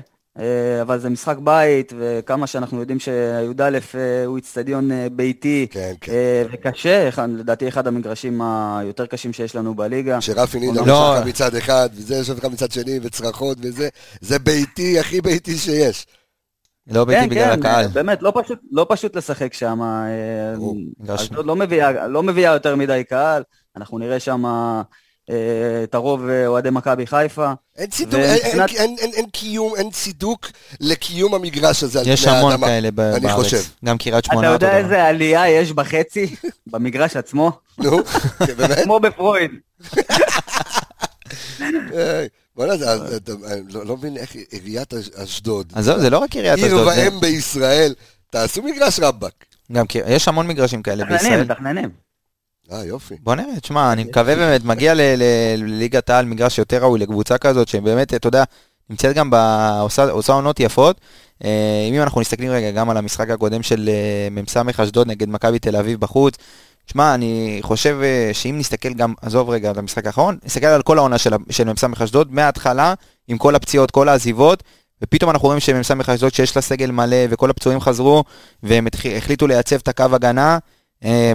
אבל זה משחק בית, וכמה שאנחנו יודעים שי"א הוא איצטדיון ביתי כן, כן. וקשה, לדעתי אחד המגרשים היותר קשים שיש לנו בליגה. שרפי נידה לא... לך מצד אחד, וזה יושב לך מצד שני, וצרחות וזה, זה ביתי, הכי ביתי שיש. לא ביתי כן, בגלל כן, הקהל. באמת, לא פשוט, לא פשוט לשחק שם. אשדוד לא מביאה, לא מביאה יותר מדי קהל, אנחנו נראה שם אה, את הרוב אה, אוהדי מכבי חיפה. אין צידוק, אין, אין, אין, אין קיום, אין צידוק לקיום המגרש הזה על פני האדמה. יש המון כאלה בארץ. אני חושב. גם קריית שמונה. אתה יודע איזה עלייה יש בחצי, במגרש עצמו? נו, כן, באמת? כמו בפרויד. בוא'נה, אני לא, לא מבין איך עיריית אשדוד. עזוב, זה לא רק עיריית אשדוד. עיר ואם בישראל, תעשו מגרש רבאק. גם יש המון מגרשים כאלה בישראל. מתכננים, מתכננים. אה, יופי. בוא נראה, תשמע, אני מקווה באמת, מגיע לליגת העל מגרש יותר ראוי לקבוצה כזאת, שבאמת, אתה יודע, נמצאת גם, עושה עונות יפות. אה, אם אנחנו מסתכלים רגע גם על המשחק הקודם של אה, מ"ס אשדוד נגד מכבי תל אביב בחוץ, תשמע, אני חושב אה, שאם נסתכל גם, עזוב רגע על המשחק האחרון, נסתכל על כל העונה של, מ"ס אשדוד, מההתחלה, עם כל הפציעות, כל העזיבות, ופתאום אנחנו רואים שמ"ס אשדוד שיש לה סגל מלא וכל הפצועים חזרו, והם החליטו לייצב את הקו הגנה,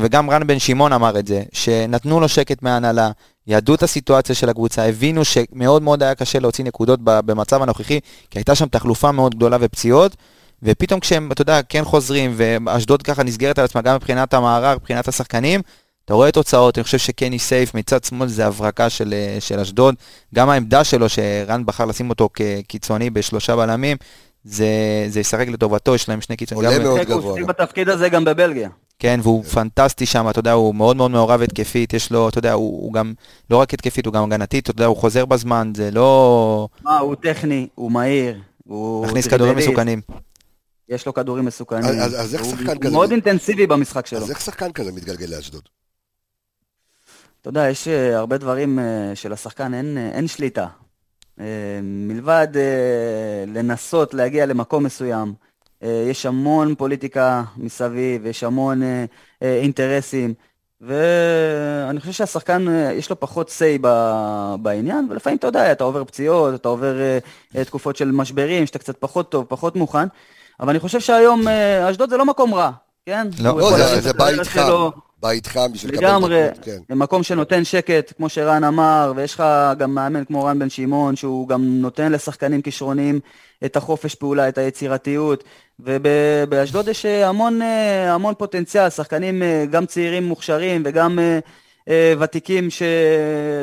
וגם רן בן שמעון אמר את זה, שנתנו לו שקט מההנהלה, ידעו את הסיטואציה של הקבוצה, הבינו שמאוד מאוד היה קשה להוציא נקודות במצב הנוכחי, כי הייתה שם תחלופה מאוד גדולה ופציעות, ופתאום כשהם, אתה יודע, כן חוזרים, ואשדוד ככה נסגרת על עצמה גם מבחינת המערר, מבחינת השחקנים, אתה רואה תוצאות, אני חושב שקני סייף מצד שמאל זה הברקה של, אה, של אשדוד, גם העמדה שלו, שרן בחר לשים אותו כקיצוני בשלושה בלמים, זה, זה ישחק לטובתו, יש להם שני קיצונים. עולה מאוד גבוה. הוא בתפקיד הזה גם בבלגיה. כן, והוא פנטסטי שם, אתה יודע, הוא מאוד מאוד מעורב התקפית, יש לו, אתה יודע, הוא, הוא גם, לא רק התקפית, הוא גם הגנתית, אתה יודע, הוא חוזר בזמן, זה לא... מה, הוא טכני, הוא מהיר, הוא... מכניס כדורים מסוכנים. יש לו כדורים מסוכנים. אז, אז, אז איך שחקן הוא, כזה... הוא מאוד אינטנסיבי במשחק שלו. אז איך שחקן כזה מתגלגל לאשדוד? אתה יודע, יש uh, הרבה דברים uh, שלשחקן אין, uh, אין שליטה. מלבד לנסות להגיע למקום מסוים, אה, יש המון פוליטיקה מסביב, יש המון אה, אה, אינטרסים, ואני חושב שהשחקן, יש לו פחות say בעניין, ולפעמים אתה יודע, אתה עובר פציעות, אתה עובר תקופות של משברים, שאתה קצת פחות טוב, פחות מוכן, אבל אני חושב שהיום אשדוד זה לא מקום רע, כן? לא, לא זה, זה בית חם. בית חם בשביל לקבל... לגמרי, כן. מקום שנותן שקט, כמו שרן אמר, ויש לך גם מאמן כמו רן בן שמעון, שהוא גם נותן לשחקנים כישרוניים את החופש פעולה, את היצירתיות, ובאשדוד יש אה, המון, אה, המון פוטנציאל, שחקנים אה, גם צעירים מוכשרים וגם ותיקים ש,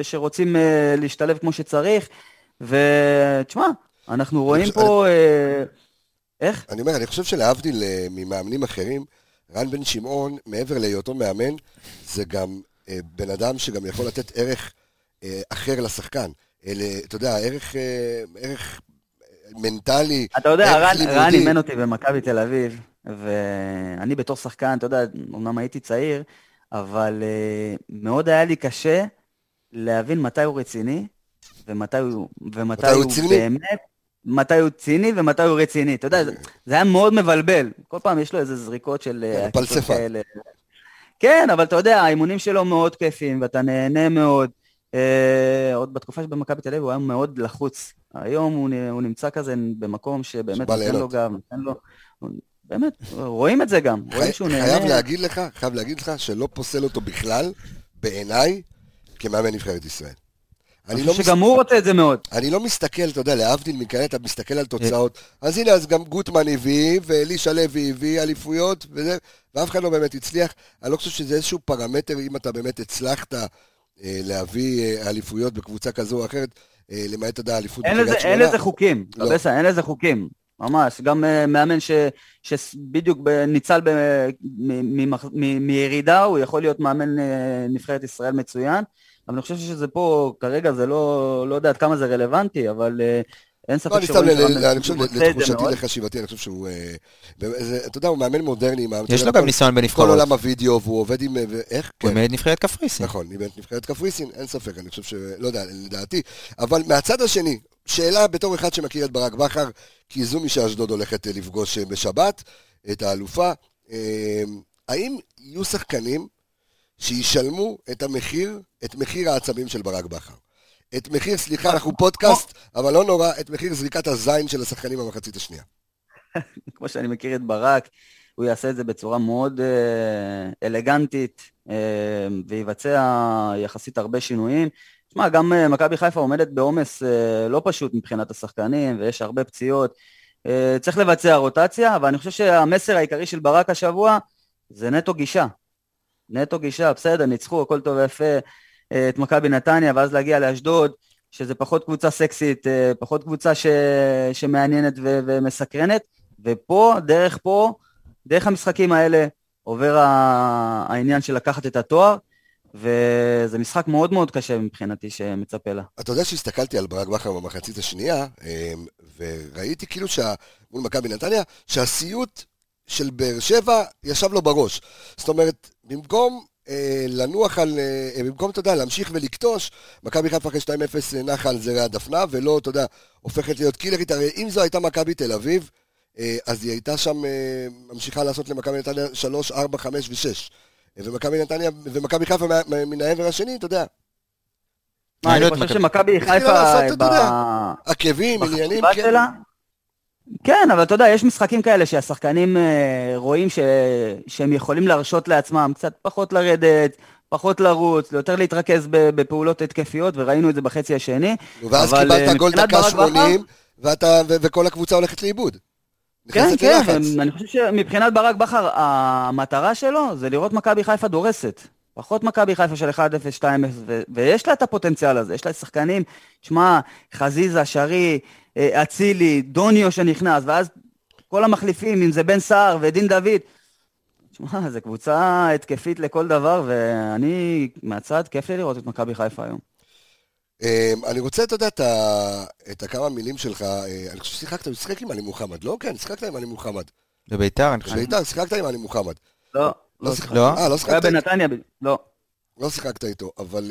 שרוצים להשתלב כמו שצריך, ותשמע, אנחנו רואים פה... אני... איך? אני אומר, אני חושב שלהבדיל ממאמנים אחרים, רן בן שמעון, מעבר להיותו מאמן, זה גם אה, בן אדם שגם יכול לתת ערך אה, אחר לשחקן. אלה, אתה יודע, ערך, אה, ערך מנטלי, אתה יודע, רן, רן אימן אותי במכבי תל אביב, ואני בתור שחקן, אתה יודע, אמנם הייתי צעיר, אבל אה, מאוד היה לי קשה להבין מתי הוא רציני, ומתי הוא, ומתי הוא, הוא באמת... מתי הוא ציני ומתי הוא רציני. אתה יודע, זה היה מאוד מבלבל. כל פעם יש לו איזה זריקות של... אה, פלספה. כן, אבל אתה יודע, האימונים שלו מאוד כיפים, ואתה נהנה מאוד. אה, עוד בתקופה שבמכבי תל אביב הוא היה מאוד לחוץ. היום הוא, הוא נמצא כזה במקום שבאמת נותן לו גם, נותן לו... באמת, רואים את זה גם. חי, רואים שהוא נהנה. חייב להגיד לך, חייב להגיד לך שלא פוסל אותו בכלל, בעיניי, כמאמן נבחרת ישראל. אני לא שגם הוא רוצה את זה מאוד. אני לא מסתכל, אתה יודע, להבדיל מכאלה, אתה מסתכל על תוצאות. אז הנה, אז גם גוטמן הביא, ואלישע לוי הביא אליפויות, וזה, ואף אחד לא באמת הצליח. אני לא חושב שזה איזשהו פרמטר, אם אתה באמת הצלחת אה, להביא אה, אליפויות בקבוצה כזו או אחרת, אה, למעט, אתה יודע, אליפות בקריית שמונה. אין לזה חוקים, לא. בסדר, אין לזה חוקים. ממש, גם uh, מאמן ש, שבדיוק ניצל ב, מ, מ, מ, מירידה, הוא יכול להיות מאמן uh, נבחרת ישראל מצוין. אבל אני חושב שזה פה, כרגע זה לא, לא יודע עד כמה זה רלוונטי, אבל uh, אין ספק לא, שרואים שרן אני חושב, לתחושתי, לחשיבתי, אני חושב שהוא, אה, אתה יודע, הוא מאמן מודרני. יש לו גם ניסיון בנבחרות. כל עולם הווידאו, והוא עובד עם, איך? הוא אימן את נבחרת קפריסין. נכון, אימן את נבחרת קפריסין, אין ספק, אני חושב ש... לא יודע, לדעתי. אבל מהצד השני, שאלה בתור אחד שמכיר את ברק בכר, כי זו מי שאשדוד הולכת אה, לפגוש בשבת, את האלופה, האם יהיו שחקנים שישלמו את המחיר, את מחיר העצבים של ברק בכר. את מחיר, סליחה, אנחנו פודקאסט, אבל לא נורא, את מחיר זריקת הזין של השחקנים במחצית השנייה. כמו שאני מכיר את ברק, הוא יעשה את זה בצורה מאוד אה, אלגנטית, אה, ויבצע יחסית הרבה שינויים. תשמע, גם אה, מכבי חיפה עומדת בעומס אה, לא פשוט מבחינת השחקנים, ויש הרבה פציעות. אה, צריך לבצע רוטציה, אבל אני חושב שהמסר העיקרי של ברק השבוע זה נטו גישה. נטו גישה, בסדר, ניצחו, הכל טוב ויפה אה, את מכבי נתניה, ואז להגיע לאשדוד, שזה פחות קבוצה סקסית, אה, פחות קבוצה ש... שמעניינת ו... ומסקרנת, ופה, דרך פה, דרך המשחקים האלה, עובר העניין של לקחת את התואר, וזה משחק מאוד מאוד קשה מבחינתי שמצפה לה. אתה יודע שהסתכלתי על ברק בכר במחצית השנייה, אה, וראיתי כאילו שה... מול מכבי נתניה, שהסיוט של באר שבע ישב לו בראש. זאת אומרת, במקום אה, לנוח על, אה, במקום, אתה יודע, להמשיך ולקטוש, מכבי חיפה אחרי 2-0 אה, נחה על זרי הדפנה, ולא, אתה יודע, הופכת להיות קילרית. הרי אם זו הייתה מכבי תל אביב, אה, אז היא הייתה שם, אה, ממשיכה לעשות למכבי נתניה 3, 4, 5 ו-6. ומכבי נתניה, ומכבי חיפה מן העבר השני, אתה יודע. מה, אני חושב שמכבי חיפה, עקבים, עניינים, כן. כן, אבל אתה יודע, יש משחקים כאלה שהשחקנים אה, רואים ש... שהם יכולים להרשות לעצמם קצת פחות לרדת, פחות לרוץ, יותר להתרכז בפעולות התקפיות, וראינו את זה בחצי השני. ואז אבל, קיבלת אה, גול דקה 80, ואתה, ו- וכל הקבוצה הולכת לאיבוד. כן, כן, אני חושב שמבחינת ברק בכר, המטרה שלו זה לראות מכבי חיפה דורסת. פחות מכבי חיפה של 1-0, 2-0, ויש לה את הפוטנציאל הזה, יש לה שחקנים, שמע, חזיזה, שרי, אצילי, דוניו שנכנס, ואז כל המחליפים, אם זה בן סער ודין דוד. שמע, זו קבוצה התקפית לכל דבר, ואני, מהצד, כיף לי לראות את מכבי חיפה היום. אמ, אני רוצה, אתה יודע, את הכמה מילים שלך, אה, אני חושב ששיחקת, הוא שיחק עם עלי מוחמד, לא? כן, שיחקת עם עלי מוחמד. בביתר, אני חושב. בביתר, שיחקת עם עלי מוחמד. לא. לא שיחקת. לא? אה, לא שיחקת? הוא היה בנתניה, לא. לא שיחקת איתו, אבל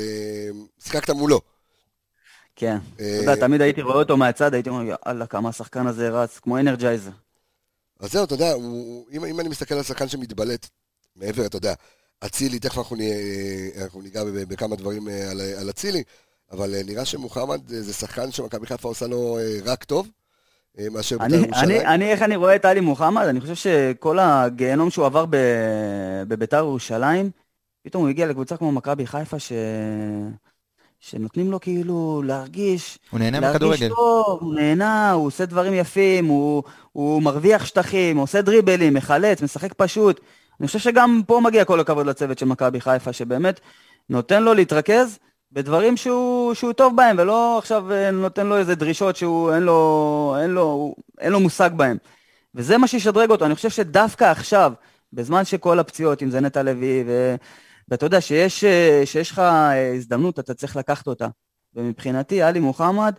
שיחקת מולו. כן. אה, אתה יודע, תמיד הייתי רואה אותו מהצד, הייתי אומר, יאללה, כמה השחקן הזה רץ, כמו אנרג'ייזר. אז זהו, אתה יודע, אם, אם אני מסתכל על שחקן שמתבלט מעבר, אתה יודע, אצילי, תכף אנחנו, אנחנו ניגע בכמה דברים אה, על אצילי, אבל אה, נראה שמוחמד זה שחקן שמכבי חיפה עושה לו רק טוב. מאשר בית"ר ירושלים. אני, איך אני רואה את עלי מוחמד? אני חושב שכל הגיהנום שהוא עבר בבית"ר ירושלים, פתאום הוא הגיע לקבוצה כמו מכבי חיפה, ש... שנותנים לו כאילו להרגיש, הוא נהנה מכדורגל. טוב, הוא נהנה, הוא עושה דברים יפים, הוא, הוא מרוויח שטחים, הוא עושה דריבלים, מחלץ, משחק פשוט. אני חושב שגם פה מגיע כל הכבוד לצוות של מכבי חיפה, שבאמת נותן לו להתרכז בדברים שהוא, שהוא טוב בהם, ולא עכשיו אה, נותן לו איזה דרישות שהוא אין לו, אין לו, אין לו מושג בהם. וזה מה שישדרג אותו. אני חושב שדווקא עכשיו, בזמן שכל הפציעות, אם זה נטע לביא, ו... ואתה יודע שיש, אה, שיש לך אה, הזדמנות, אתה צריך לקחת אותה. ומבחינתי, עלי מוחמד,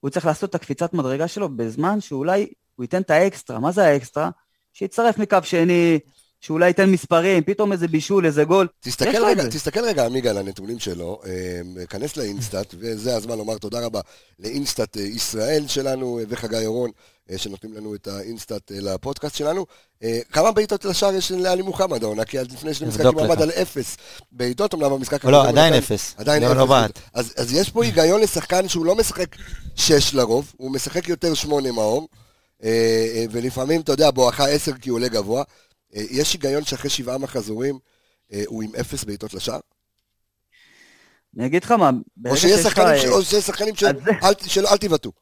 הוא צריך לעשות את הקפיצת מדרגה שלו בזמן שאולי הוא ייתן את האקסטרה. מה זה האקסטרה? שיצטרף מקו שני, שאולי ייתן מספרים, פתאום איזה בישול, איזה גול. תסתכל רגע, תסתכל רגע, עמיגה, על הנתונים שלו, אה, כנס לאינסטאט, וזה הזמן לומר תודה רבה לאינסטאט ישראל שלנו וחגי אורון, שנותנים לנו את האינסטאט לפודקאסט שלנו. כמה בעיטות לשער יש לעלי מוחמד העונה? כי לפני שני משחקים עמד על אפס בעיטות, אמנם במשחק... לא, עדיין אפס. עדיין לא, לא אפס. אז יש פה היגיון לשחקן שהוא לא משחק שש לרוב, הוא משחק יותר שמונה מאור, ולפעמים, אתה יודע, בואכה עשר כי הוא עולה גבוה. יש היגיון שאחרי שבעה מחזורים הוא עם אפס בעיטות לשער? אני אגיד לך מה, או שיש שחקנים של אל תבעטו.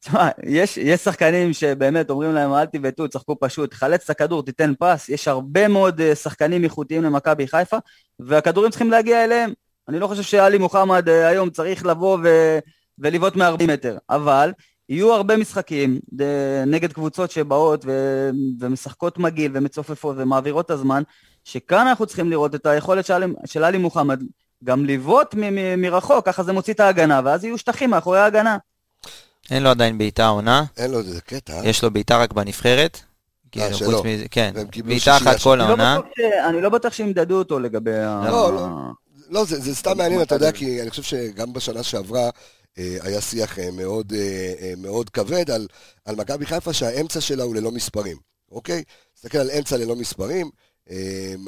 תשמע, יש, יש שחקנים שבאמת אומרים להם אל תבעטו, תשחקו פשוט, חלץ את הכדור, תיתן פס, יש הרבה מאוד אה, שחקנים איכותיים למכבי חיפה, והכדורים צריכים להגיע אליהם. אני לא חושב שאלי מוחמד אה, היום צריך לבוא ו... ולבעוט מ-40 מטר, אבל יהיו הרבה משחקים אה, נגד קבוצות שבאות ו... ומשחקות מגעיל ומצופפות ומעבירות את הזמן, שכאן אנחנו צריכים לראות את היכולת של עלי מוחמד גם לבעוט מ... מ... מרחוק, ככה זה מוציא את ההגנה, ואז יהיו שטחים מאחורי ההגנה. אין לו עדיין בעיטה עונה. אין לו איזה קטע. יש לו בעיטה רק בנבחרת. אה, שלו. מזה, כן, בעיטה אחת כל לא העונה. אני לא בטוח שימדדו אותו לגבי ה... לא, לא, לא זה, זה סתם מעניין, אתה יודע, כי אני חושב שגם בשנה שעברה אה, היה שיח אה, מאוד, מאוד כבד על, על מכבי חיפה שהאמצע שלה הוא ללא מספרים, אוקיי? תסתכל על אמצע ללא מספרים,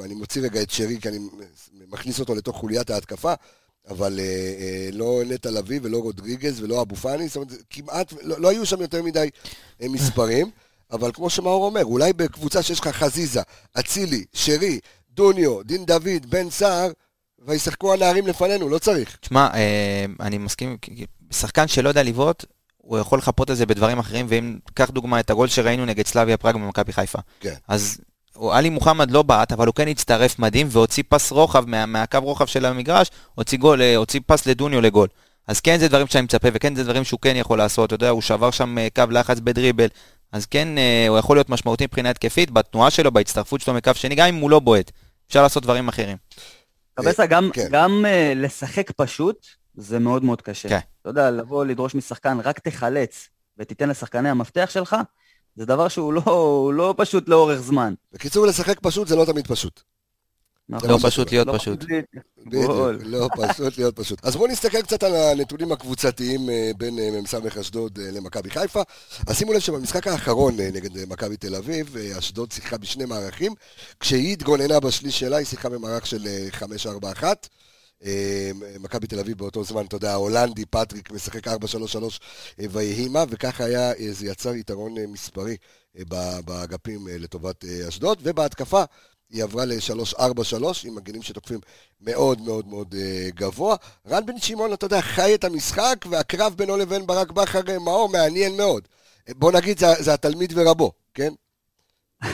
אני מוציא רגע את שרי כי אני מכניס אותו לתוך חוליית ההתקפה, אבל אה, אה, לא נטע לביא ולא רודריגז ולא אבו פאני, זאת אומרת, כמעט, לא, לא היו שם יותר מדי אה, מספרים, אבל כמו שמאור אומר, אולי בקבוצה שיש לך חזיזה, אצילי, שרי, דוניו, דין דוד, בן סער, וישחקו הנערים לפנינו, לא צריך. תשמע, אה, אני מסכים, שחקן שלא יודע לבעוט, הוא יכול לחפות את זה בדברים אחרים, ואם, קח דוגמא את הגול שראינו נגד סלאביה פראג במכבי חיפה. כן. אז עלי מוחמד לא בעט, אבל הוא כן הצטרף מדהים והוציא פס רוחב מה, מהקו רוחב של המגרש, הוציא, גול, אה, הוציא פס לדוניו לגול. אז כן זה דברים שאני מצפה, וכן זה דברים שהוא כן יכול לעשות, אתה יודע, הוא שבר שם אה, קו לחץ בדריבל, אז כן, אה, הוא יכול להיות משמעותי מבחינה התקפית, בתנועה שלו, בהצטרפות שלו מקו שני, גם אם הוא לא בועט, אפשר לעשות דברים אחרים. קבסה, גם, כן. גם uh, לשחק פשוט, זה מאוד מאוד קשה. כן. אתה יודע, לבוא לדרוש משחקן, רק תחלץ ותיתן לשחקני המפתח שלך, זה דבר שהוא לא, לא פשוט לאורך זמן. בקיצור, לשחק פשוט זה לא תמיד פשוט. נכון. לא פשוט להיות לא פשוט. לא פשוט להיות פשוט. אז בואו נסתכל קצת על הנתונים הקבוצתיים אה, בין אה, מ"ס אשדוד אה, למכבי חיפה. אז שימו לב שבמשחק האחרון נגד מכבי תל אביב, אשדוד שיחקה בשני מערכים. כשהיא התגוננה בשליש שלה, היא שיחקה במערך של 5-4-1. מכבי תל אביב באותו זמן, אתה יודע, ההולנדי פטריק משחק 4-3-3 ויהי מה, וככה היה, זה יצר יתרון מספרי באגפים לטובת אשדוד, ובהתקפה היא עברה ל-3-4-3 עם מגנים שתוקפים מאוד מאוד מאוד גבוה. רן בן שמעון, אתה יודע, חי את המשחק, והקרב בינו לבין ברק בכר מאור מעניין מאוד. בוא נגיד, זה, זה התלמיד ורבו, כן?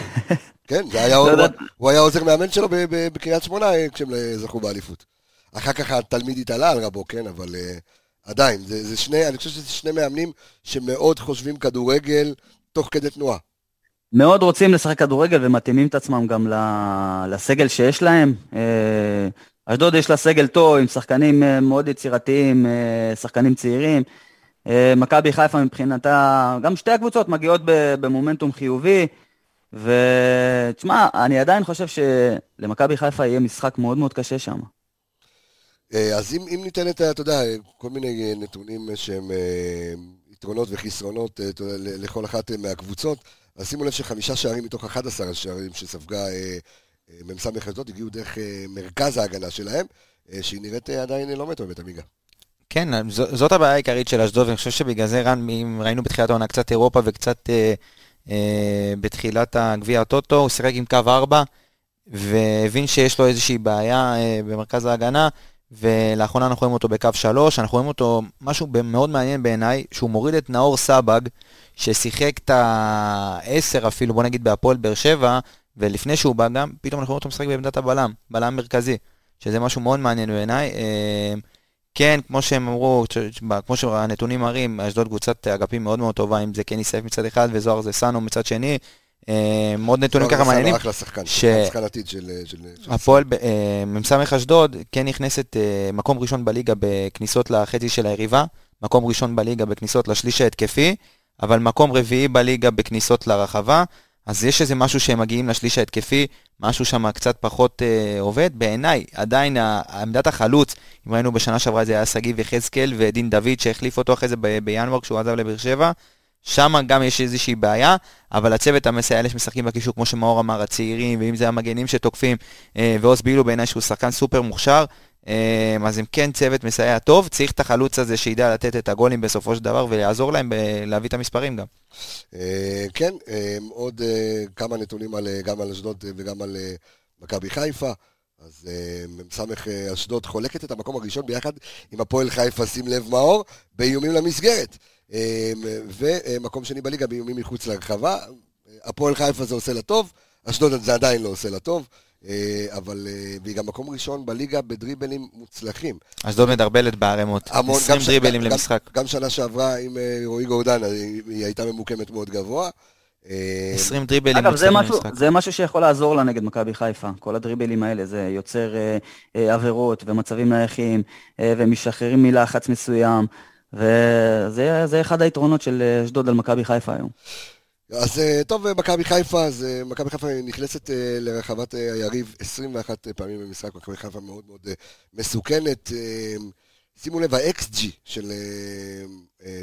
כן, זה היה, הוא, לא הוא היה עוזר מאמן שלו בקריית שמונה אה, כשהם זכו באליפות. אחר כך התלמיד התעלה על רבו, כן, אבל uh, עדיין, זה, זה שני, אני חושב שזה שני מאמנים שמאוד חושבים כדורגל תוך כדי תנועה. מאוד רוצים לשחק כדורגל ומתאימים את עצמם גם לסגל שיש להם. אה, אשדוד יש לה סגל טוב עם שחקנים אה, מאוד יצירתיים, שחקנים צעירים. מכבי חיפה מבחינתה, גם שתי הקבוצות מגיעות במומנטום חיובי. ותשמע, אני עדיין חושב שלמכבי חיפה יהיה משחק מאוד מאוד קשה שם. אז אם, אם ניתן את, אתה יודע, כל מיני נתונים שהם יתרונות וחסרונות לכל אחת מהקבוצות, אז שימו לב שחמישה שערים מתוך 11 השערים שספגה אה, אה, מ"ס אשדוד הגיעו דרך אה, מרכז ההגנה שלהם, שהיא נראית עדיין לא מטורפת, עמיגה. כן, זאת הבעיה העיקרית של אשדוד, ואני חושב שבגלל זה, רן, אם ראינו בתחילת העונה קצת אירופה וקצת אה, אה, בתחילת הגביע הטוטו, הוא שיחק עם קו 4, והבין שיש לו איזושהי בעיה במרכז ההגנה, ולאחרונה אנחנו רואים אותו בקו 3, אנחנו רואים אותו, משהו מאוד מעניין בעיניי, שהוא מוריד את נאור סבג, ששיחק את ה-10 אפילו, בוא נגיד בהפועל באר שבע, ולפני שהוא בא גם, פתאום אנחנו רואים אותו משחק בעמדת הבלם, בלם מרכזי, שזה משהו מאוד מעניין בעיניי. אה, כן, כמו שהם אמרו, כמו שהנתונים מראים, אשדוד קבוצת אגפים מאוד מאוד טובה, אם זה קני סייף מצד אחד וזוהר זה סאנו מצד שני. אה, מאוד נתונים ככה מעניינים. אחלה שחקן, שחקן עתיד של... הפועל אה, מ"ס אשדוד כן נכנסת מקום ראשון בליגה בכניסות לחצי של היריבה, מקום ראשון בליגה בכניסות לשליש ההתקפי, אבל מקום רביעי בליגה בכניסות לרחבה. אז יש איזה משהו שהם מגיעים לשליש ההתקפי, משהו שם קצת פחות אה, עובד. בעיניי, עדיין עמדת החלוץ, אם ראינו בשנה שעברה זה היה שגיב יחזקאל ודין דוד שהחליף אותו אחרי זה ב- בינואר כשהוא עזב לבאר שבע. שם גם יש איזושהי בעיה, אבל הצוות המסייע האלה שמשחקים בקישור, כמו שמאור אמר, הצעירים, ואם זה המגנים שתוקפים, אה, ועוז בילו בעיניי שהוא שחקן סופר מוכשר, אה, אז הם כן צוות מסייע טוב, צריך את החלוץ הזה שידע לתת את הגולים בסופו של דבר ולעזור להם להביא את המספרים גם. אה, כן, עוד כמה נתונים גם על אשדוד וגם על מכבי חיפה. אז מ"ס אשדוד חולקת את המקום הראשון ביחד עם הפועל חיפה, שים לב מאור, באיומים למסגרת. ומקום שני בליגה באיומים מחוץ לרחבה. הפועל חיפה זה עושה לה טוב, אשדוד זה עדיין לא עושה לה טוב. אה, אבל, אה, והיא גם מקום ראשון בליגה בדריבלים מוצלחים. אשדוד מדרבלת בערימות, 20 דריבלים למשחק. גם שנה שעברה עם אה, רועי גורדן, היא הייתה ממוקמת מאוד גבוה. 20 דריבלים מוצלחים למשחק. זה משהו שיכול לעזור לה נגד מכבי חיפה, כל הדריבלים האלה, זה יוצר עבירות ומצבים נייחים, ומשחררים מלחץ מסוים, וזה אחד היתרונות של אשדוד על מכבי חיפה היום. אז אה, טוב, מכבי חיפה, אז אה, מכבי חיפה נכנסת אה, לרחבת היריב 21 פעמים במשחק, מכבי חיפה מאוד מאוד מסוכנת. שימו לב, ה-XG של,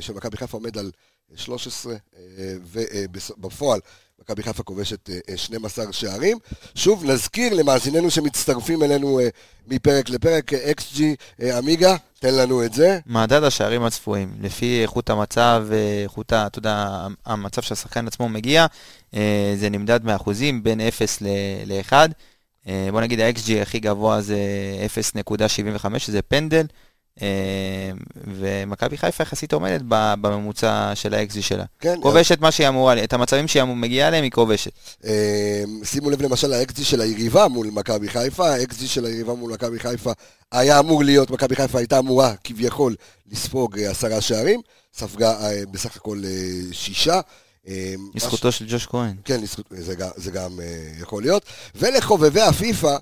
של מכבי חיפה עומד על 13, ובפועל מכבי חיפה כובשת 12 שערים. שוב, נזכיר למאזיננו שמצטרפים אלינו מפרק לפרק, XG עמיגה, תן לנו את זה. מדד השערים הצפויים, לפי איכות המצב, איכות, אתה יודע, המצב שהשחקן עצמו מגיע, זה נמדד מאחוזים בין 0 ל-1. בוא נגיד ה-XG הכי גבוה זה 0.75, שזה פנדל. אה, ומכבי חיפה יחסית עומדת בממוצע של האקזי שלה. כן. כובשת מה שהיא אמורה, את המצבים שהיא מגיעה אליהם היא כובשת. אה, שימו לב למשל האקזי של היריבה מול מכבי חיפה, האקזי של היריבה מול מכבי חיפה היה אמור להיות, מכבי חיפה הייתה אמורה כביכול לספוג אה, עשרה שערים, ספגה בסך הכל שישה. לזכותו של ג'וש כהן. כן, זה גם יכול להיות. ולחובבי הפיפ"א,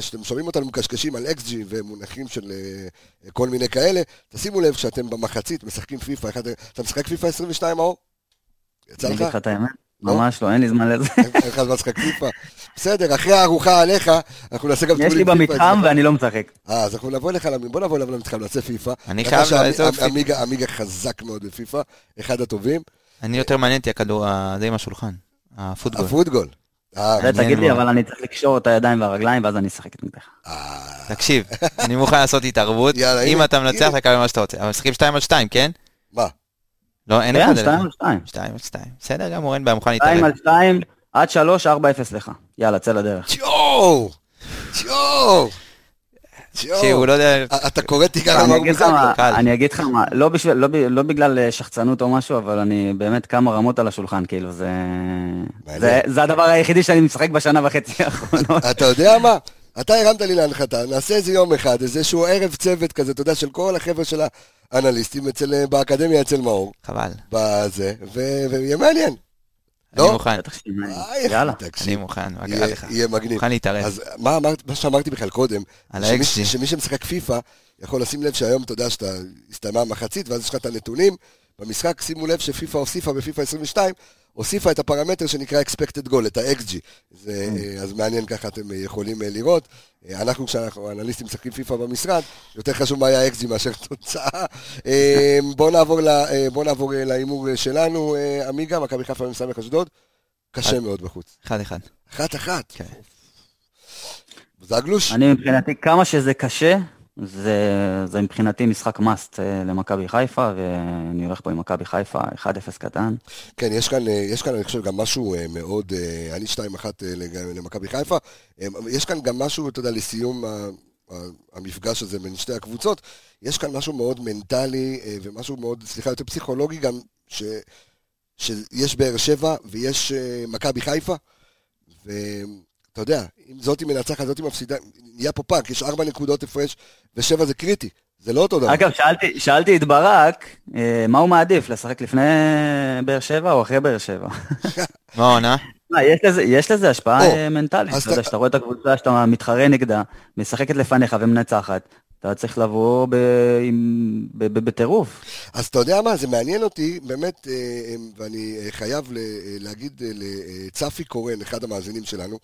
שאתם שומעים אותנו מקשקשים על אקס ג'י ומונחים של אה, כל מיני כאלה, תשימו לב שאתם במחצית משחקים פיפא, אתה משחק פיפא 22 מאור? יצא לך? אני אגיד לך את האמת. לא? ממש לא, אין לי זמן לזה. אין לך זמן לשחק פיפא. בסדר, אחרי הארוחה עליך, אנחנו נעשה גם. יש לי במתחם ואני לא משחק. אה, אז אנחנו נבוא אליך, בוא נבוא אליו למתחם, נעשה פיפא. אני חייב לעשות פיפא. עמיגה חזק מאוד בפיפא, אחד הטובים. אני יותר מעניין אותי הכדור, זה עם השולחן, הפוטגול. הפוטגול. אה, תגיד לי, אבל אני צריך לקשור את הידיים והרגליים, ואז אני אשחק נגדך. אה. תקשיב, אני מוכן לעשות התערבות, אם אתה מנצח, אתה קבל מה שאתה רוצה. אבל משחקים 2 על 2, כן? מה? לא, אין אחד. 2 על 2. 2 על 2. בסדר גמור, אין בעיה, מוכן להתערב. 2 על 2, עד 3, 4-0 לך. יאללה, צא לדרך. יואו! יואו! שהוא לא יודע... אתה קורא תיגר אמר מוזר. אני אגיד לך מה, לא, לא, לא בגלל אה, שחצנות או משהו, אבל אני באמת כמה רמות על השולחן, כאילו, זה... זה הדבר היחידי שאני משחק בשנה וחצי האחרונות. אתה יודע מה? אתה הרמת לי להנחתה, נעשה איזה יום אחד, איזשהו ערב צוות כזה, אתה יודע, של כל החבר'ה של האנליסטים אצל, באקדמיה אצל מאור. חבל. בזה, ויהיה מעניין. אני לא? מוכן. יאללה. אני מוכן, מה קרה לך? יהיה מגניב. מוכן להתערב. אז מה שאמרתי בכלל קודם, שמי שמשחק פיפא יכול לשים לב שהיום, אתה יודע, שאתה הסתיימה המחצית, ואז יש לך את הנתונים. במשחק, שימו לב שפיפא הוסיפה בפיפא 22, הוסיפה את הפרמטר שנקרא expected goal, את ה-XG. Mm. אז מעניין ככה אתם יכולים אה, לראות. אה, אנחנו, כשאנחנו אנליסטים משחקים פיפא במשרד, יותר חשוב מה היה ה-XG מאשר תוצאה. אה, בואו נעבור, בוא נעבור להימור שלנו. עמיגה, מכבי חיפה ומסמך אשדוד. קשה מאוד בחוץ. אחד אחד. אחת אחת. כן. זגלוש? אני מבחינתי, כמה שזה קשה, זה, זה מבחינתי משחק מאסט למכבי חיפה, ואני הולך פה עם מכבי חיפה, 1-0 קטן. כן, יש כאן, יש כאן, אני חושב, גם משהו מאוד, אני 2-1 למכבי חיפה, יש כאן גם משהו, אתה יודע, לסיום המפגש הזה בין שתי הקבוצות, יש כאן משהו מאוד מנטלי ומשהו מאוד, סליחה, יותר פסיכולוגי גם, ש, שיש באר שבע ויש מכבי חיפה, ואתה יודע, אם זאתי מנצחת, זאתי מפסידה, נהיה פה פאק, יש ארבע נקודות הפרש, ושבע זה קריטי. זה לא אותו דבר. אגב, שאלתי, שאלתי את ברק, אה, מה הוא מעדיף, לשחק לפני באר שבע או אחרי באר שבע? מה העונה? יש לזה, יש לזה השפעה או, מנטלית, אתה יודע, שאתה רואה את הקבוצה שאתה מתחרה נגדה, משחקת לפניך ומנצחת, אתה צריך לבוא בטירוף. אז אתה יודע מה, זה מעניין אותי, באמת, אה, ואני אה, חייב להגיד לצפי קורן, אחד המאזינים שלנו,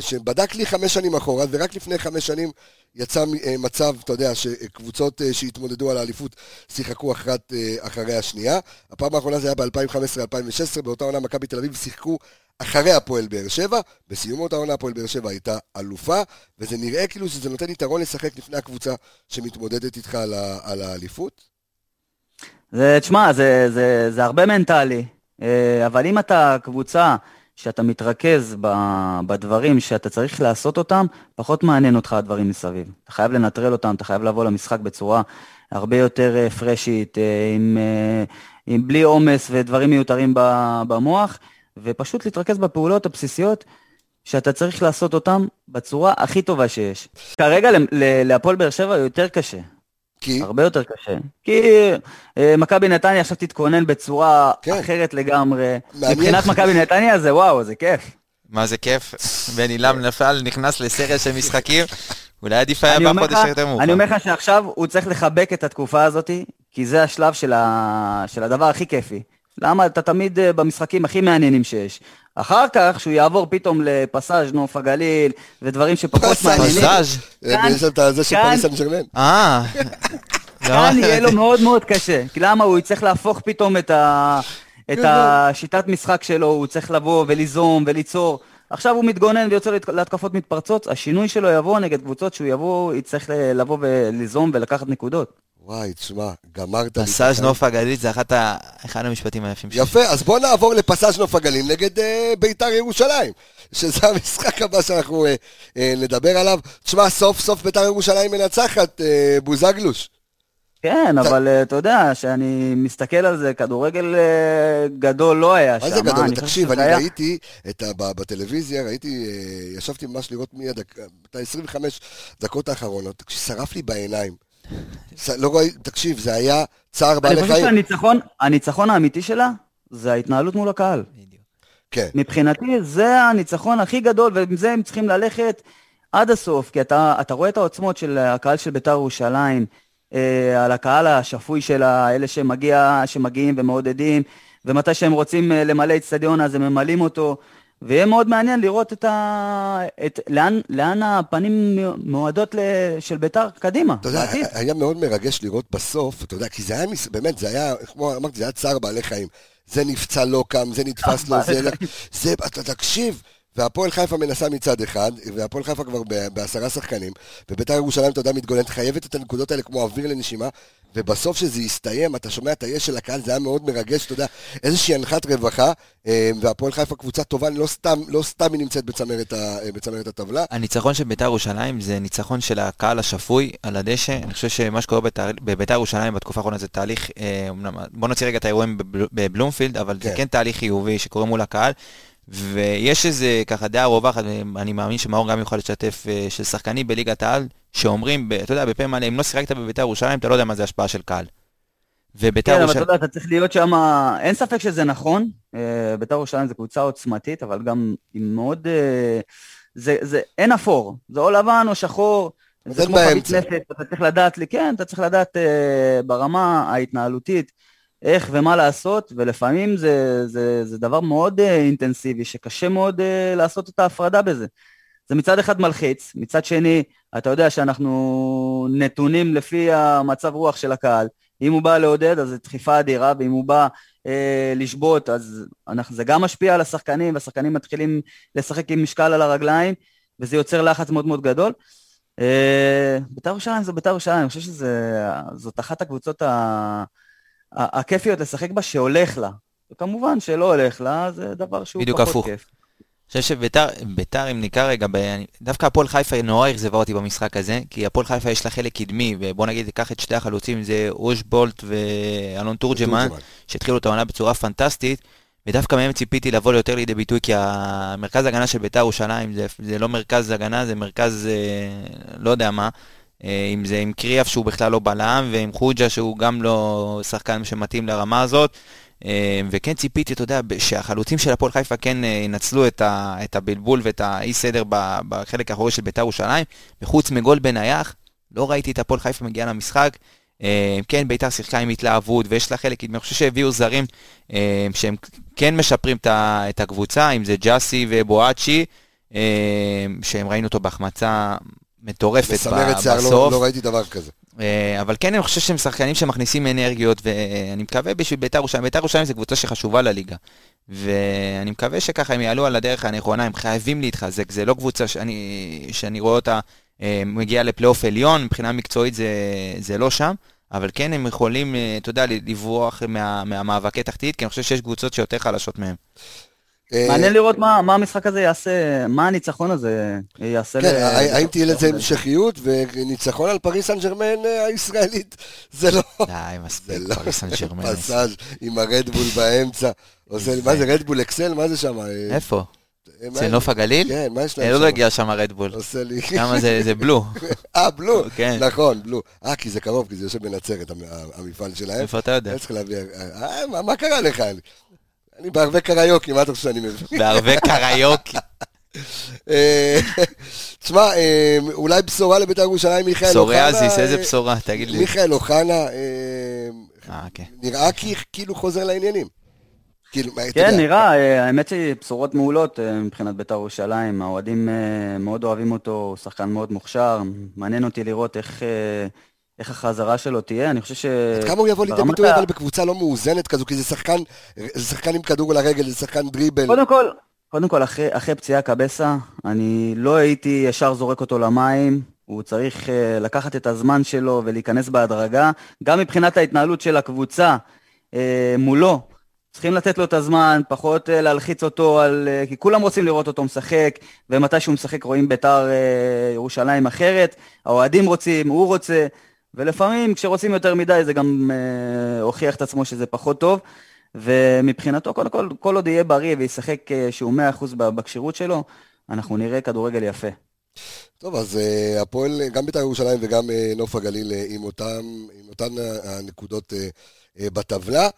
שבדק לי חמש שנים אחורה, ורק לפני חמש שנים יצא מצב, אתה יודע, שקבוצות שהתמודדו על האליפות שיחקו אחת אחרי השנייה. הפעם האחרונה זה היה ב-2015-2016, באותה עונה מכבי תל אביב שיחקו אחרי הפועל באר שבע, בסיום אותה עונה הפועל באר שבע הייתה אלופה, וזה נראה כאילו שזה נותן יתרון לשחק לפני הקבוצה שמתמודדת איתך על, ה- על האליפות? זה, תשמע, זה, זה, זה הרבה מנטלי, אה, אבל אם אתה קבוצה שאתה מתרכז בדברים שאתה צריך לעשות אותם, פחות מעניין אותך הדברים מסביב. אתה חייב לנטרל אותם, אתה חייב לבוא למשחק בצורה הרבה יותר אה, פרשית, אה, עם, עם בלי עומס ודברים מיותרים במוח. ופשוט להתרכז בפעולות הבסיסיות שאתה צריך לעשות אותן בצורה הכי טובה שיש. כרגע להפועל באר שבע יותר קשה. כי? הרבה יותר קשה. כי אה, מכבי נתניה עכשיו תתכונן בצורה כן. אחרת לגמרי. מעניין. מבחינת מכבי נתניה זה וואו, זה כיף. מה זה כיף? בן עילם נפל, נכנס לסריה של משחקים, אולי עדיף היה בחודש יותר מאוחר. אני אומר לך שעכשיו הוא צריך לחבק את התקופה הזאת, כי זה השלב של, ה... של הדבר הכי כיפי. למה אתה תמיד אה, במשחקים הכי מעניינים שיש. אחר כך, שהוא יעבור פתאום לפסאז' נוף הגליל, ודברים שפחות מעניינים. פסאז'? יש את זה של פריס סן ג'רמן. אה. כאן יהיה לו מאוד מאוד קשה. כי למה? הוא יצטרך להפוך פתאום את, ה... את השיטת משחק שלו, הוא צריך לבוא וליזום וליצור. עכשיו הוא מתגונן ויוצא להתקפות מתפרצות, השינוי שלו יבוא נגד קבוצות שהוא יבוא, יצטרך לבוא וליזום ולקחת נקודות. וואי, תשמע, גמרת לי. פסאז' נוף הגליל זה אחת ה... אחד המשפטים היפים שלי. יפה, אז בוא נעבור לפסאז' נוף הגליל נגד uh, ביתר ירושלים, שזה המשחק הבא שאנחנו uh, uh, נדבר עליו. תשמע, סוף סוף ביתר ירושלים מנצחת, uh, בוזגלוש. כן, אבל uh, אתה יודע, שאני מסתכל על זה, כדורגל uh, גדול לא היה שם. מה זה גדול? תקשיב, אני היה... ראיתי את, בטלוויזיה, ראיתי, ישבתי ממש לראות מי הדקה, את ה-25 דקות האחרונות, שרף לי בעיניים. לא רואה, תקשיב, זה היה צער בעלי חיים. אני חושב שהניצחון האמיתי שלה, זה ההתנהלות מול הקהל. כן. מבחינתי, זה הניצחון הכי גדול, ועם זה הם צריכים ללכת עד הסוף, כי אתה, אתה רואה את העוצמות של הקהל של בית"ר ירושלים, אה, על הקהל השפוי שלה, אלה שמגיע, שמגיעים ומעודדים, ומתי שהם רוצים אה, למלא אצטדיון אז הם ממלאים אותו. ויהיה מאוד מעניין לראות את ה... את... לאן, לאן הפנים מועדות של ביתר קדימה. אתה יודע, בעתיד. היה מאוד מרגש לראות בסוף, אתה יודע, כי זה היה, באמת, זה היה, כמו אמרתי, זה היה צער בעלי חיים. זה נפצע לא קם, זה נתפס לו, זה... זה, אתה תקשיב. והפועל חיפה מנסה מצד אחד, והפועל חיפה כבר בעשרה שחקנים, ובית"ר ירושלים, אתה יודע, מתגוננת, חייבת את הנקודות האלה כמו אוויר לנשימה, ובסוף שזה יסתיים, אתה שומע את היש של הקהל, זה היה מאוד מרגש, אתה יודע, איזושהי הנחת רווחה, אה, והפועל חיפה קבוצה טובה, לא סתם, לא סתם היא נמצאת בצמרת, ה, אה, בצמרת הטבלה. הניצחון של בית"ר ירושלים זה ניצחון של הקהל השפוי על הדשא, אני חושב שמה שקורה בבית"ר ירושלים בתקופה האחרונה זה תהליך, אה, בוא נוציא רגע את האירועים בבלומפילד, אבל כן. זה כן תהליך חיובי שקורה מול הקהל. ויש איזה ככה דעה רווחת, אני מאמין שמאור גם יכול לשתף, של שחקנים בליגת העל, שאומרים, אתה יודע, בפה מלא, אם לא שיחקת בביתר ירושלים, אתה לא יודע מה זה השפעה של קהל. וביתר ירושלים... כן, אבל אתה יודע, אתה צריך להיות שם, אין ספק שזה נכון, אה, ביתר ירושלים זה קבוצה עוצמתית, אבל גם היא מאוד... אה, זה, זה, אין אפור, זה או לבן או שחור, זה כמו חבית נפט, אתה צריך לדעת, כן, אתה צריך לדעת אה, ברמה ההתנהלותית איך ומה לעשות, ולפעמים זה, זה, זה דבר מאוד אינטנסיבי, שקשה מאוד לעשות את ההפרדה בזה. זה מצד אחד מלחיץ, מצד שני, אתה יודע שאנחנו נתונים לפי המצב רוח של הקהל. אם הוא בא לעודד, אז זו דחיפה אדירה, ואם הוא בא אה, לשבות, אז אנחנו, זה גם משפיע על השחקנים, והשחקנים מתחילים לשחק עם משקל על הרגליים, וזה יוצר לחץ מאוד מאוד גדול. בית"ר ירושלים זה בית"ר ירושלים, אני חושב שזאת אחת הקבוצות הכיפיות לשחק בה שהולך לה. וכמובן שלא הולך לה, זה דבר שהוא פחות הפוך. כיף. אני חושב שביתר, אם ניקח רגע, דווקא הפועל חיפה נורא אכזבה אותי במשחק הזה, כי הפועל חיפה יש לה חלק קדמי, ובוא נגיד, ניקח את שתי החלוצים, זה אוש בולט ואלון תורג'מן, שהתחילו את העונה בצורה פנטסטית, ודווקא מהם ציפיתי לבוא ליותר לידי ביטוי, כי המרכז הגנה של ביתר ירושלים זה, זה לא מרכז הגנה, זה מרכז אה, לא יודע מה. אה, אם זה עם קריאף שהוא בכלל לא בלם, ועם חוג'ה שהוא גם לא שחקן שמתאים לרמה הזאת. אה, וכן ציפיתי, אתה יודע, שהחלוצים של הפועל חיפה כן אה, ינצלו את, את הבלבול ואת האי סדר בחלק האחורי של בית"ר ירושלים, וחוץ מגול בנייח, לא ראיתי את הפועל חיפה מגיעה למשחק. אה, כן, בית"ר שיחקה עם התלהבות, ויש לה חלק, אני חושב שהביאו זרים שהם כן משפרים את הקבוצה, אם זה ג'אסי ובואצ'י, שהם ראינו אותו בהחמצה מטורפת בסוף. מסמרת שיער, לא, לא ראיתי דבר כזה. אה, אבל כן, אני חושב שהם שחקנים שמכניסים אנרגיות, ואני מקווה בשביל בית"ר ירושלים, בית"ר ירושלים זו קבוצה שחשובה לליגה. ואני מקווה שככה הם יעלו על הדרך הנכונה, הם חייבים להתחזק, זה לא קבוצה שאני, שאני רואה אותה אה, מגיעה לפלייאוף עליון, מבחינה מקצועית זה, זה לא שם, אבל כן הם יכולים, אה, אתה יודע, לברוח מה, מהמאבקי תחתית, כי אני חושב שיש קבוצות שיותר חלשות מהם. אה, מעניין לראות מה, מה המשחק הזה יעשה, מה הניצחון הזה יעשה. כן, האם תהיה לזה המשכיות, וניצחון על פריס סן ג'רמן אה, הישראלית, זה לא... די, מספיק, לא פריס סן ג'רמן. פסאז' עם הרדבול באמצע. מה זה רדבול אקסל? מה זה שם? אה, איפה? זה נוף הגליל? כן, מה יש להם שם? לא הגיע שם רדבול. עושה לי... כמה זה בלו. אה, בלו? כן. נכון, בלו. אה, כי זה קרוב, כי זה יושב בנצרת, המפעל שלהם. איפה אתה יודע? מה קרה לך? אני בערבי קריוקי, מה אתה חושב שאני מבין? בערבי קריוקי. אה, תשמע, אה, אולי בשורה לבית"ר ירושלים, מיכאל אוחנה. פסוריאזיס, איזה בשורה, תגיד לי. מיכאל אוחנה, אה, כן. נראה כאילו חוזר לעניינים. כאילו, כן, נראה, האמת שהיא בשורות מעולות מבחינת בית"ר ירושלים, האוהדים מאוד אוהבים אותו, הוא שחקן מאוד מוכשר, מעניין אותי לראות איך איך החזרה שלו תהיה, אני חושב ש... עד כמה הוא יבוא לידי ביטוי אבל בקבוצה לא מאוזנת כזו, כי זה שחקן, זה שחקן עם כדור על הרגל, זה שחקן דריבל. קודם כל, קודם כל, אחרי, אחרי פציעה קבסה, אני לא הייתי ישר זורק אותו למים, הוא צריך uh, לקחת את הזמן שלו ולהיכנס בהדרגה, גם מבחינת ההתנהלות של הקבוצה uh, מולו, צריכים לתת לו את הזמן, פחות uh, להלחיץ אותו, על, uh, כי כולם רוצים לראות אותו משחק, ומתי שהוא משחק רואים בית"ר uh, ירושלים אחרת, האוהדים רוצים, הוא רוצה, ולפעמים כשרוצים יותר מדי זה גם אה, הוכיח את עצמו שזה פחות טוב. ומבחינתו, קודם כל, כל עוד יהיה בריא וישחק אה, שהוא 100% בכשירות שלו, אנחנו נראה כדורגל יפה. טוב, אז uh, הפועל, גם בית"ר ירושלים וגם uh, נוף הגליל uh, עם, אותם, עם אותן הנקודות בטבלה.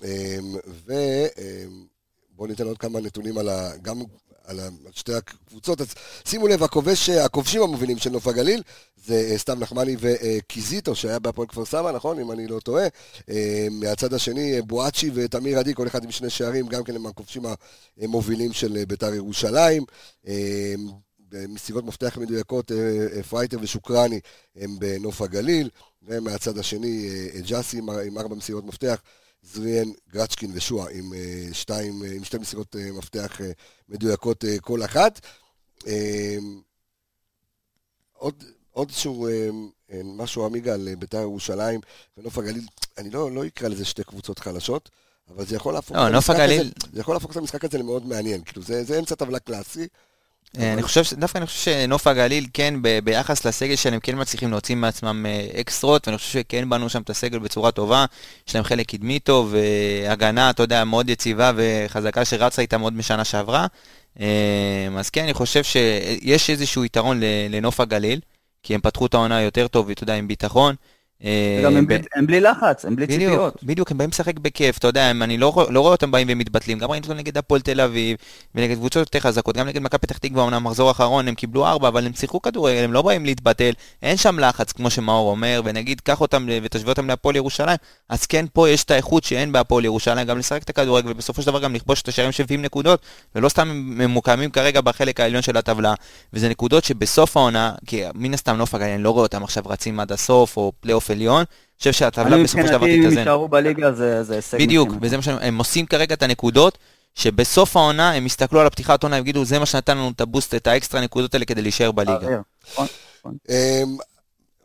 Um, ובואו ניתן עוד כמה נתונים על ה, גם על שתי הקבוצות. אז שימו לב, הכובש, הכובשים המובילים של נוף הגליל זה אה, סתיו נחמני וקיזיטו, שהיה בהפועל כפר סבא, נכון? אם אני לא טועה. אה, מהצד השני, אה, בואצ'י ותמיר עדי, כל אחד עם שני שערים, גם כן הם הכובשים המובילים של בית"ר ירושלים. מסירות מפתח מדויקות, פרייטר ושוקרני הם בנוף הגליל, ומהצד השני, ג'אסי עם ארבע מסירות מפתח. זריאן, גרצ'קין ושועה עם, שתיים, עם שתי מסירות מפתח מדויקות כל אחת. עוד עוד איזשהו אה, אה, משהו עמיגה על אה, בית"ר ירושלים ונוף הגליל, אני לא, לא אקרא לזה שתי קבוצות חלשות, אבל זה יכול להפוך, לא, את, המשחק הגליל... הזה, זה יכול להפוך את המשחק הזה למאוד מעניין, כאילו זה, זה אמצע טבלה קלאסי. אני חושב, דווקא אני חושב שנוף הגליל כן, ביחס לסגל שלהם כן מצליחים להוציא מעצמם אקסטרות, ואני חושב שכן בנו שם את הסגל בצורה טובה, יש להם חלק קדמי טוב, והגנה, אתה יודע, מאוד יציבה וחזקה שרצה איתה מאוד משנה שעברה. אז כן, אני חושב שיש איזשהו יתרון לנוף הגליל. כי הם פתחו את העונה יותר טוב, ואתה יודע, עם ביטחון. גם הם, ב... הם בלי לחץ, הם בלי בדיוק, ציפיות. בדיוק, הם באים לשחק בכיף, אתה יודע, הם, אני לא, לא רואה אותם באים ומתבטלים, גם ראינו אותם נגד הפועל תל אביב, ונגד קבוצות יותר חזקות, גם נגד מכבי פתח תקווה, אומנם מחזור אחרון, הם קיבלו ארבע, אבל הם שיחקו כדורגל, הם לא באים להתבטל, אין שם לחץ, כמו שמאור אומר, ונגיד, קח אותם ותשווה אותם להפועל ירושלים, אז כן, פה יש את האיכות שאין בהפועל ירושלים, גם לשחק את הכדורגל, ובסופו של דבר גם לכבוש את השערים 70 נקודות, ולא סתם ממוקמים כרגע בחלק העליון של הטבלה, וזה נקודות שבסוף העונה, כי מן הסתם נוף הגליל, אני לא רואה אותם עכשיו רצים עד הסוף, או פלייאוף עליון, חושב שהטבלה בסופו של דבר תתאזן. אני מבחינתי, אם יישארו בליגה זה הישג. בדיוק, וזה מה שהם עושים כרגע את הנקודות, שבסוף העונה הם יסתכלו על הפתיחת עונה ויגידו, זה מה שנתן לנו את הבוסט, את האקסטרה נקודות האלה כדי להישאר בליגה.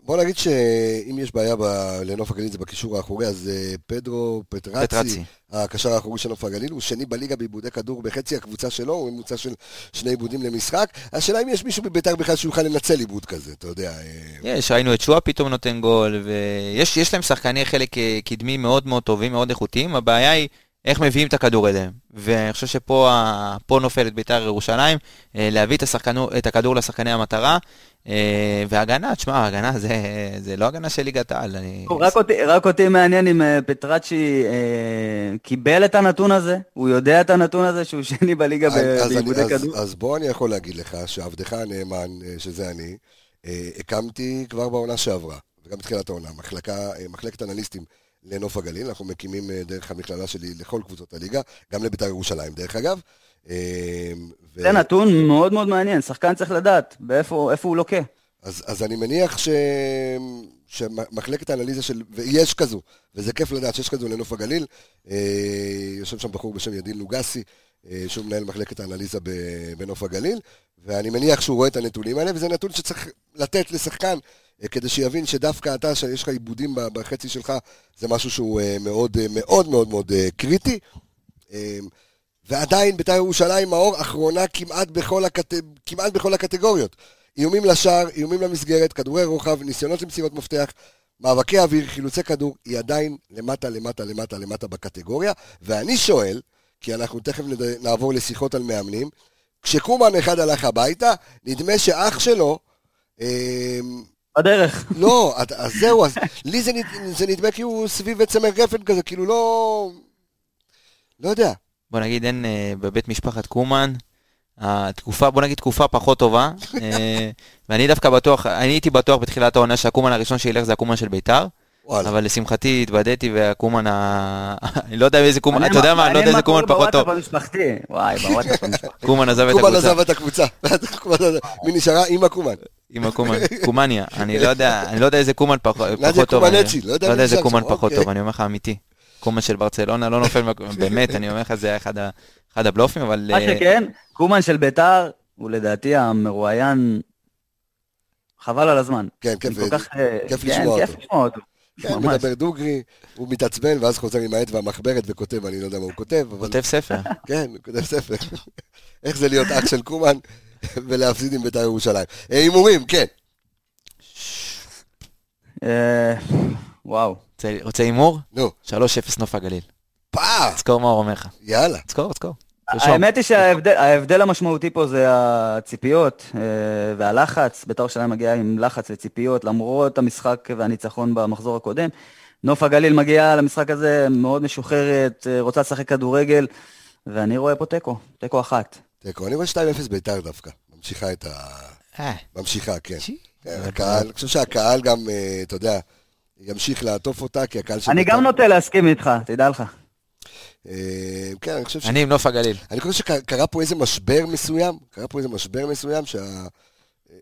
בוא נגיד שאם יש בעיה ב... לנוף הגליל זה בקישור האחורי, אז אה, פדרו פטרצי, פטרצי, הקשר האחורי של נוף הגליל, הוא שני בליגה בעיבודי כדור בחצי הקבוצה שלו, הוא ממוצע של שני עיבודים למשחק. השאלה אם יש מישהו בביתר בכלל שיוכל לנצל עיבוד כזה, אתה יודע. אה. יש, ראינו את שואה פתאום נותן גול, ויש להם שחקני חלק אה, קדמי מאוד מאוד טובים, מאוד איכותיים, הבעיה היא... איך מביאים את הכדור אליהם. ואני חושב שפה נופלת בית"ר ירושלים, אה, להביא את, השחקנו, את הכדור לשחקני המטרה, אה, והגנה, תשמע, הגנה זה, זה לא הגנה של ליגת העל. אני... רק, אותי, רק אותי מעניין אם אה, פטראצ'י אה, קיבל את הנתון הזה, הוא יודע את הנתון הזה שהוא שני בליגה בעיבודי כדור. אז, אז בוא אני יכול להגיד לך שעבדך הנאמן, שזה אני, הקמתי כבר בעונה שעברה, וגם בתחילת העונה, מחלקה, מחלקת אנליסטים. לנוף הגליל, אנחנו מקימים אה, דרך המכללה שלי לכל קבוצות הליגה, גם לבית"ר ירושלים דרך אגב. אה, ו... זה נתון מאוד מאוד מעניין, שחקן צריך לדעת באיפה הוא לוקה. אז, אז אני מניח ש... שמחלקת האנליזה של, ויש כזו, וזה כיף לדעת שיש כזו לנוף הגליל, אה, יושב שם בחור בשם ידין לוגסי, שהוא מנהל מחלקת האנליזה בנוף הגליל, ואני מניח שהוא רואה את הנתונים האלה, וזה נתון שצריך לתת לשחקן אה, כדי שיבין שדווקא אתה, שיש לך עיבודים בחצי שלך, זה משהו שהוא אה, מאוד אה, מאוד מאוד מאוד קריטי. ועדיין בית"ר ירושלים, מאור, אחרונה כמעט בכל, הקט... כמעט בכל הקטגוריות. איומים לשער, איומים למסגרת, כדורי רוחב, ניסיונות למסירות מפתח, מאבקי אוויר, חילוצי כדור, היא עדיין למטה, למטה, למטה, למטה בקטגוריה. ואני שואל, כי אנחנו תכף נעבור לשיחות על מאמנים, כשקומן אחד הלך הביתה, נדמה שאח שלו, בדרך. לא, אז זהו, אז לי זה, זה נדמה כאילו סביב צמר גפן כזה, כאילו לא... לא יודע. בוא נגיד, אין אה, בבית משפחת קומן, התקופה, בוא נגיד תקופה פחות טובה, אה, ואני דווקא בטוח, אני הייתי בטוח בתחילת העונה שהקומן הראשון שילך זה הקומן של ביתר. אבל לשמחתי התוודעתי והקומן ה... אני לא יודע איזה קומן, אתה יודע מה, אני לא יודע איזה קומן פחות טוב. קורה וואי, בוואטסאפ המשפחתי. קומן עזב את הקבוצה. קומן עזב את הקבוצה. מי נשארה? עם הקומן. עם הקומן, קומניה. אני לא יודע, אני לא יודע איזה קומן פחות טוב. לא יודע איזה קומן פחות טוב, אני אומר לך אמיתי. קומן של ברצלונה לא נופל, באמת, אני אומר לך, זה היה אחד הבלופים, אבל... מה שכן, קומן של ביתר, הוא לדעתי המרואיין, חבל על הזמן. כן, כיף לשמוע אותו. כן, הוא מדבר דוגרי, הוא מתעצבן, ואז חוזר עם העט והמחברת וכותב, אני לא יודע מה הוא כותב. כותב ספר. כן, הוא כותב ספר. איך זה להיות אח של קומן ולהפסיד עם בית"ר ירושלים. אה, הימורים, כן. אה, וואו. רוצה הימור? נו. 3-0 נוף הגליל. פאה! תזכור מה הוא אומר לך. יאללה. תזכור, תזכור. האמת היא שההבדל המשמעותי פה זה הציפיות אה, והלחץ. בית"ר ירושלים מגיעה עם לחץ וציפיות, למרות המשחק והניצחון במחזור הקודם. נוף הגליל מגיעה למשחק הזה מאוד משוחררת, אה, רוצה לשחק כדורגל, ואני רואה פה תיקו, תיקו אחת. תיקו, אני רואה 2-0 בית"ר דווקא. ממשיכה את ה... אה. ממשיכה, כן. הקהל, אני חושב שהקהל גם, אתה יודע, ימשיך לעטוף אותה, כי הקהל של... אני גם נוטה להסכים איתך, תדע לך. אה, כן, אני חושב ש... אני עם נוף הגליל. אני חושב שקרה פה איזה משבר מסוים, קרה פה איזה משבר מסוים, שה...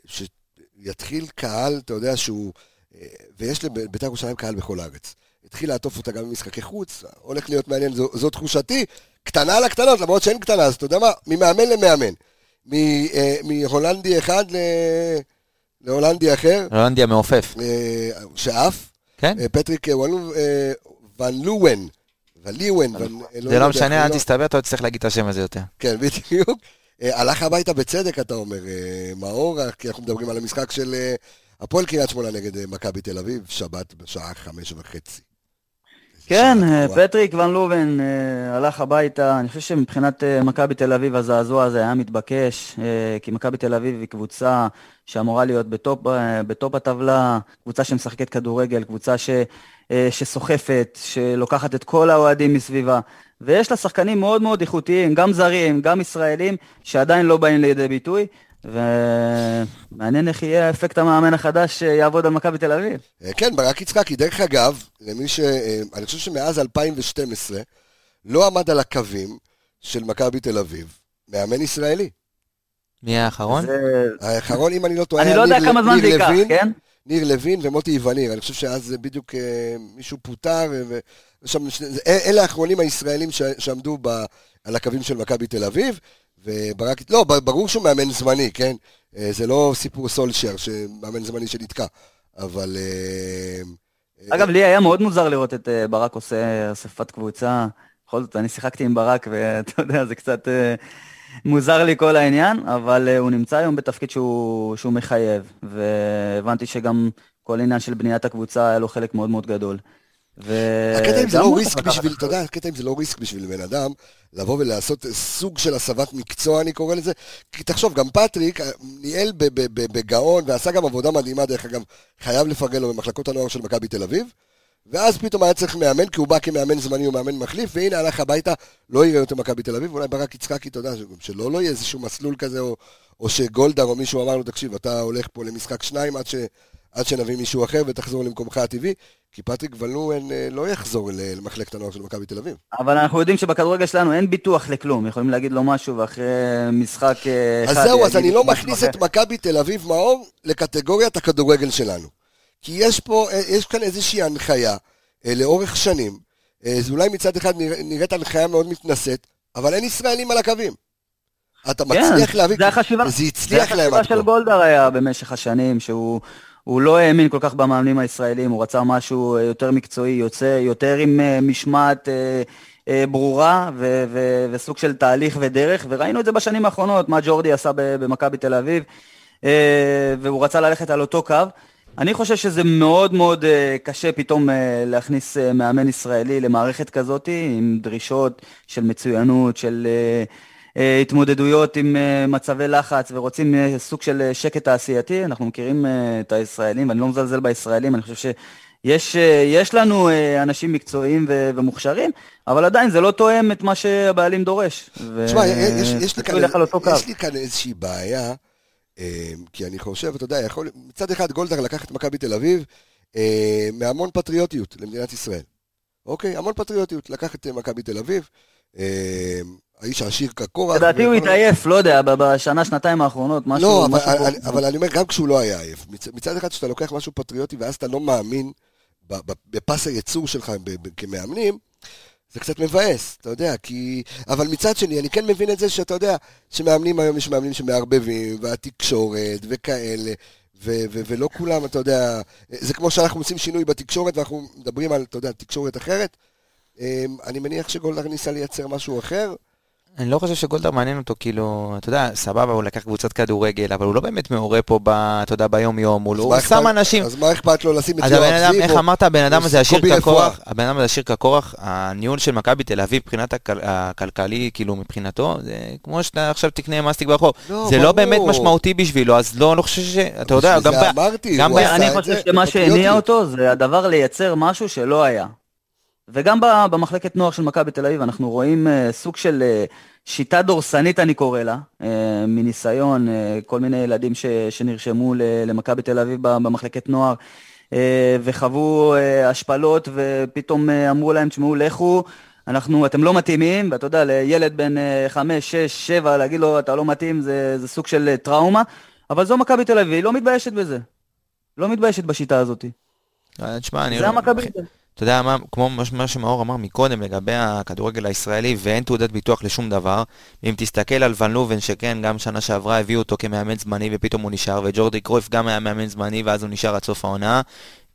שיתחיל קהל, אתה יודע, שהוא... אה, ויש לבית"ר ירושלים קהל בכל הארץ. התחיל לעטוף אותה גם במשחקי חוץ, הולך להיות מעניין, זו, זו תחושתי. קטנה לקטנות, למרות שאין קטנה, אז אתה יודע מה? ממאמן למאמן. אה, מהולנדי אחד ל... להולנדי אחר. הולנדי המעופף. שעף. כן. פטריק ון לואן. וליוון. לא זה לא משנה, אל תסתבר, אתה תצטרך להגיד את השם הזה יותר. כן, בדיוק. אה, הלך הביתה בצדק, אתה אומר, אה, מאור, כי אנחנו מדברים על המשחק של אה, הפועל קריית שמונה נגד מכבי תל אביב, שבת בשעה חמש וחצי. כן, פטריק ואן לוון הלך הביתה, אני חושב שמבחינת מכבי תל אביב הזעזוע הזה היה מתבקש, כי מכבי תל אביב היא קבוצה שאמורה להיות בטופ, בטופ הטבלה, קבוצה שמשחקת כדורגל, קבוצה ש... אה, שסוחפת, שלוקחת את כל האוהדים מסביבה. ויש לה שחקנים מאוד מאוד איכותיים, גם זרים, גם ישראלים, שעדיין לא באים לידי ביטוי. ומעניין איך יהיה אפקט המאמן החדש שיעבוד על מכבי תל אביב. אה, כן, ברק יצחקי, דרך אגב, למי ש... אה, אני חושב שמאז 2012 לא עמד על הקווים של מכבי תל אביב מאמן ישראלי. מי האחרון? האחרון, אם אני לא טועה, אני לא יודע כמה זמן זה ייקח, כן? ניר לוין ומוטי איווניר. אני חושב שאז בדיוק אה, מישהו פוטר, ושם, אלה האחרונים הישראלים שעמדו ב, על הקווים של מכבי תל אביב, וברק, לא, ברור שהוא מאמן זמני, כן? זה לא סיפור סולשר, שמאמן זמני שנתקע, אבל... אגב, לי היה מאוד מוזר לראות את ברק עושה אספת קבוצה. בכל זאת, אני שיחקתי עם ברק, ואתה יודע, זה קצת מוזר לי כל העניין, אבל הוא נמצא היום בתפקיד שהוא, שהוא מחייב, והבנתי שגם כל עניין של בניית הקבוצה היה לו חלק מאוד מאוד גדול. הקטע אם זה לא ריסק בשביל, אתה יודע, הקטע אם זה לא ריסק בשביל בן אדם, לבוא ולעשות סוג של הסבת מקצוע, אני קורא לזה. כי תחשוב, גם פטריק אה, ניהל בגאון ועשה גם עבודה מדהימה, דרך אגב, חייב לפרגן לו במחלקות הנוער של מכבי תל אביב. ואז פתאום היה צריך מאמן, כי הוא בא כמאמן זמני או מאמן מחליף, והנה הלך הביתה, לא יראה יותר מכבי תל אביב, אולי ברק יצחקי, אתה יודע, שלא לא יהיה איזשהו מסלול כזה, או, או שגולדהר או מישהו אמר לו, תקשיב, אתה הולך פה למשחק שניים עד ש... עד שנביא מישהו אחר ותחזור למקומך הטבעי, כי פטריק ולואן אה, לא יחזור למחלקת הנוער של מכבי תל אביב. אבל אנחנו יודעים שבכדורגל שלנו אין ביטוח לכלום, יכולים להגיד לו משהו ואחרי משחק אה, אחד... אז זהו, אז אני לא מכניס את מכבי תל אביב מאור לקטגוריית הכדורגל שלנו. כי יש פה, אה, יש כאן איזושהי הנחיה לאורך שנים, זה אולי מצד אחד נראית הנחיה מאוד מתנשאת, אבל אין ישראלים על הקווים. אתה כן, מצליח להביא, זה הצליח להם עד כה. זה החשיבה של גולדהר היה במשך השנים, שהוא הוא לא האמין כל כך במאמנים הישראלים, הוא רצה משהו אה, יותר מקצועי, יוצא יותר עם אה, משמעת אה, ברורה ו- ו- וסוג של תהליך ודרך, וראינו את זה בשנים האחרונות, מה ג'ורדי עשה במכבי תל אביב, והוא רצה ללכת על אותו קו. אני חושב שזה מאוד מאוד קשה פתאום להכניס מאמן ישראלי למערכת כזאת, עם דרישות של מצוינות, של... התמודדויות עם אה, מצבי לחץ ורוצים אה, סוג של שקט תעשייתי, אנחנו מכירים את הישראלים, ואני לא מזלזל בישראלים, אני חושב שיש יש לנו אנשים מקצועיים ומוכשרים, אבל עדיין זה לא תואם את מה שהבעלים דורש. תשמע, יש, יש, לי כאן, יש לי כאן איזושהי בעיה, כי אני חושב, אתה יודע, יכול, מצד אחד גולדהר לקח את מכבי תל אביב מהמון פטריוטיות למדינת ישראל. אוקיי? המון פטריוטיות. לקח את מכבי תל אביב. האיש העשיר כקורח. לדעתי הוא התעייף, לא יודע, בשנה, שנתיים האחרונות, משהו... לא, אבל אני אומר, גם כשהוא לא היה עייף. מצד אחד, כשאתה לוקח משהו פטריוטי ואז אתה לא מאמין בפס הייצור שלך כמאמנים, זה קצת מבאס, אתה יודע, כי... אבל מצד שני, אני כן מבין את זה שאתה יודע, שמאמנים היום יש מאמנים שמערבבים, והתקשורת, וכאלה, ו- ו- ולא כולם, אתה יודע, זה כמו שאנחנו עושים שינוי בתקשורת, ואנחנו מדברים על, אתה יודע, תקשורת אחרת. אמ, אני מניח שגולדהר ניסה לייצר משהו אחר. אני לא חושב שגולדהר מעניין אותו, כאילו, אתה יודע, סבבה, הוא לקח קבוצת כדורגל, אבל הוא לא באמת מעורה פה, ב, אתה יודע, ביום-יום, הוא, הוא שם אנשים... אז מה אכפת לו לשים את יואב זיו? איך אמרת, הבן אדם הזה עשיר כקורח, הבן אדם הזה עשיר כקורח, הניהול של מכבי תל אביב מבחינת הכלכלי, כאילו, מבחינתו, זה כמו שאתה עכשיו תקנה מסטיק ברחוב. לא, זה לא באמת משמעותי בשבילו, אז לא, אני חושב ש... אתה יודע, גם... זה אמרתי, הוא עשה את זה. אני חושב שמה שהניע אותו זה הדבר לייצר משהו שלא היה. וגם במחלקת נוער של מכבי תל אביב אנחנו רואים uh, סוג של uh, שיטה דורסנית אני קורא לה, uh, מניסיון, כל מיני ילדים ש, שנרשמו למכבי תל אביב במחלקת נוער וחוו השפלות ופתאום אמרו להם, תשמעו, לכו, אנחנו, אתם לא מתאימים, ואתה יודע, לילד בן 5, 6, 7, להגיד לו, אתה לא מתאים, זה, זה סוג של טראומה, אבל זו מכבי תל אביב, היא לא מתביישת בזה. לא מתביישת בשיטה הזאת. תשמע, אני... זה המכבי... אתה יודע, מה, כמו מה שמאור אמר מקודם לגבי הכדורגל הישראלי, ואין תעודת ביטוח לשום דבר. אם תסתכל על ון לובן, שכן, גם שנה שעברה הביאו אותו כמאמן זמני ופתאום הוא נשאר, וג'ורדי קרויף גם היה מאמן זמני ואז הוא נשאר עד סוף העונה.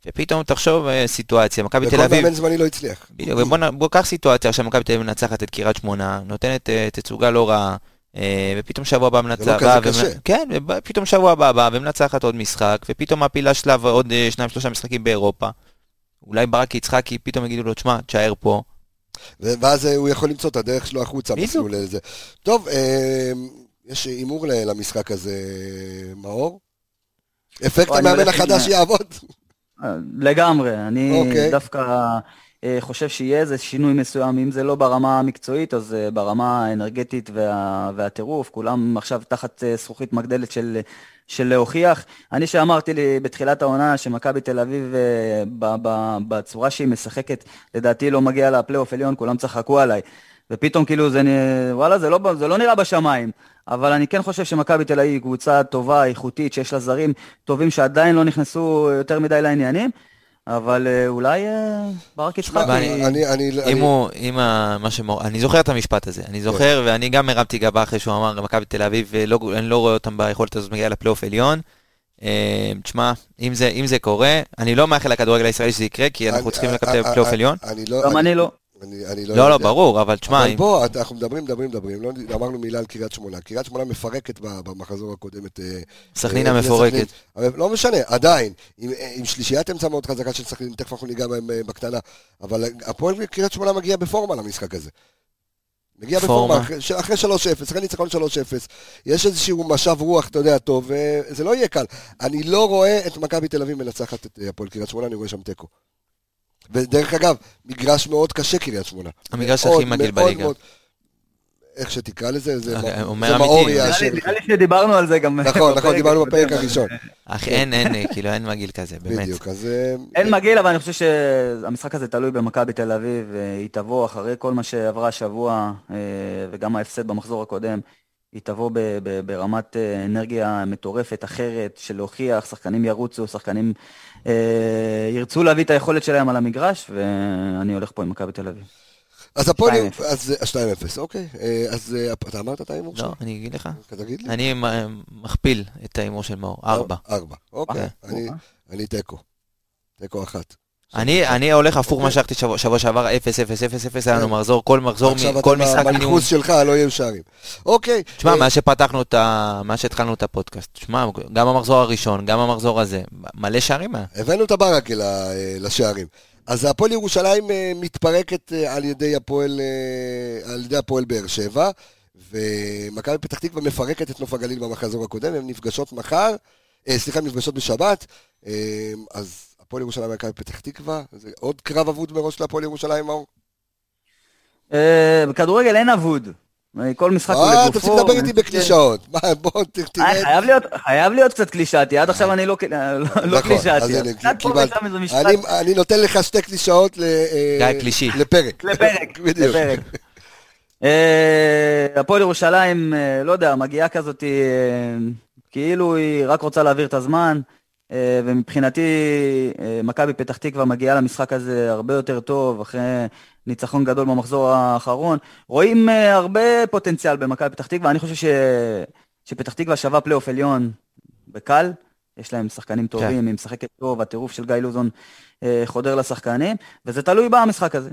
ופתאום תחשוב אה, סיטואציה, מכבי תל אביב... וכל מאמן זמני לא הצליח. בדיוק, ובוא קח סיטואציה עכשיו מכבי תל אביב מנצחת את קריית שמונה, נותנת אה, תצוגה לא רעה, אה, ופתאום שבוע הבא מנצחת... זה לא כזה קשה. כן, ופתאום שבוע הבא באה ומנצחת עוד משחק, ופתאום מעפילה שלב עוד שניים שלושה משחקים באירופה. אולי ברק יצחקי פתאום יגידו לו, תשמע, תשאר פה. ואז הוא יכול למצוא את הדרך שלו החוצה, מסלול לזה. טוב, אה, יש הימור למשחק הזה, מאור? אפקט המאמן החדש יעבוד? לגמרי, אני אוקיי. דווקא אה, חושב שיהיה איזה שינוי מסוים, אם זה לא ברמה המקצועית, אז אה, ברמה האנרגטית והטירוף, כולם עכשיו תחת זכוכית מגדלת של של להוכיח. אני שאמרתי לי בתחילת העונה שמכבי תל אביב אה, בצורה שהיא משחקת, לדעתי לא מגיע לפלייאוף עליון, כולם צחקו עליי. ופתאום כאילו זה, וואלה, זה לא, זה לא נראה בשמיים. אבל אני כן חושב שמכבי תל אביב היא קבוצה טובה, איכותית, שיש לה זרים טובים שעדיין לא נכנסו יותר מדי לעניינים. אבל אה, אולי אה, ברק יצחק... אם הוא, אם מה שמור... אני זוכר את המשפט הזה, אני זוכר, כן. ואני גם הרמתי גבה אחרי שהוא אמר מכבי תל אביב, ואני לא רואה אותם ביכולת הזאת מגיעה לפלייאוף עליון. אה, תשמע, אם זה קורה, אני לא מאחל לכדורגל הישראלי שזה יקרה, כי אנחנו צריכים לקבל פלייאוף עליון. לא- גם אני לא. אני, אני לא, לא, לא, ברור, אבל תשמע... אבל בוא, אנחנו מדברים, מדברים, מדברים, לא אמרנו מילה על קריית שמונה. קריית שמונה מפרקת במחזור הקודם את... אה, סכנין אה, המפורקת. לא משנה, עדיין, עם, עם שלישיית אמצע מאוד חזקה של סכנין, תכף אנחנו ניגע בהם אה, בקטנה, אבל הפועל קריית שמונה מגיע בפורמה למשחק הזה. מגיע בפורמה, אחרי, אחרי 3-0, אחרי ניצחון 3-0, יש איזשהו משב רוח, אתה יודע, טוב, וזה לא יהיה קל. אני לא רואה את מכבי תל אביב מנצחת את הפועל קריית שמונה, אני רואה שם תיקו. ודרך אגב, מגרש מאוד קשה קריית שמונה. המגרש הכי מגעיל בליגה. איך שתקרא לזה, זה מאורי יאשר. נראה לי שדיברנו על זה גם. נכון, נכון, דיברנו בפרק הראשון. אך אין, אין, כאילו אין מגעיל כזה, באמת. בדיוק, אז... אה, אין מגעיל, אבל אני חושב שהמשחק הזה תלוי במכבי תל אביב, היא תבוא אחרי כל מה שעברה השבוע, אה, וגם ההפסד במחזור הקודם. היא תבוא ברמת אה, אנרגיה מטורפת אחרת, של להוכיח, שחקנים ירוצו, שחקנים אה, ירצו להביא את היכולת שלהם על המגרש, ואני הולך פה עם מכבי תל אביב. אז הפועל, אז 2-0, אוקיי. אה, אז אתה אמרת את ההימור שלך? לא, אני אגיד לך. תגיד לי. אני מכפיל את ההימור של מאור, 4. 4, אוקיי. אני תיקו. תיקו אחת. אני, אני הולך הפוך מה שהלכתי שבוע, שעבר, 0-0-0-0, היה לנו מחזור, כל מחזור, כל משחק עכשיו אתה בניחוס שלך לא יהיו שערים. אוקיי. תשמע, מאז שפתחנו את ה... מאז שהתחלנו את הפודקאסט, תשמע, גם המחזור הראשון, גם המחזור הזה, מלא שערים היה. הבאנו את הברקה לשערים. אז הפועל ירושלים אה, מתפרקת אה, על ידי הפועל, אה, על ידי הפועל באר שבע, ומכבי פתח תקווה מפרקת את נוף הגליל במחזור הקודם, הן נפגשות מחר, סליחה, נפגשות בשבת, אז... הפועל ירושלים ומכבי פתח תקווה, זה עוד קרב אבוד מראש להפועל ירושלים, מאור? אה, בכדורגל אין אבוד. כל משחק הוא לגופו. אה, צריך לדבר איתי בקלישאות. בוא, תראה. חייב להיות קצת קלישאתי, עד עכשיו אני לא, לא, לא נכון, קלישאתי. אני נותן לך שתי קלישאות לפרק. לפרק, לפרק. הפועל ירושלים, לא יודע, מגיעה כזאת, כאילו היא רק רוצה להעביר את הזמן. אה, ומבחינתי אה, מכבי פתח תקווה מגיעה למשחק הזה הרבה יותר טוב, אחרי ניצחון גדול במחזור האחרון. רואים אה, הרבה פוטנציאל במכבי פתח תקווה, אני חושב ש... שפתח תקווה שווה פלייאוף עליון בקל. יש להם שחקנים טובים, כן. היא משחקת טוב, הטירוף של גיא לוזון חודר לשחקנים, וזה תלוי במשחק הזה.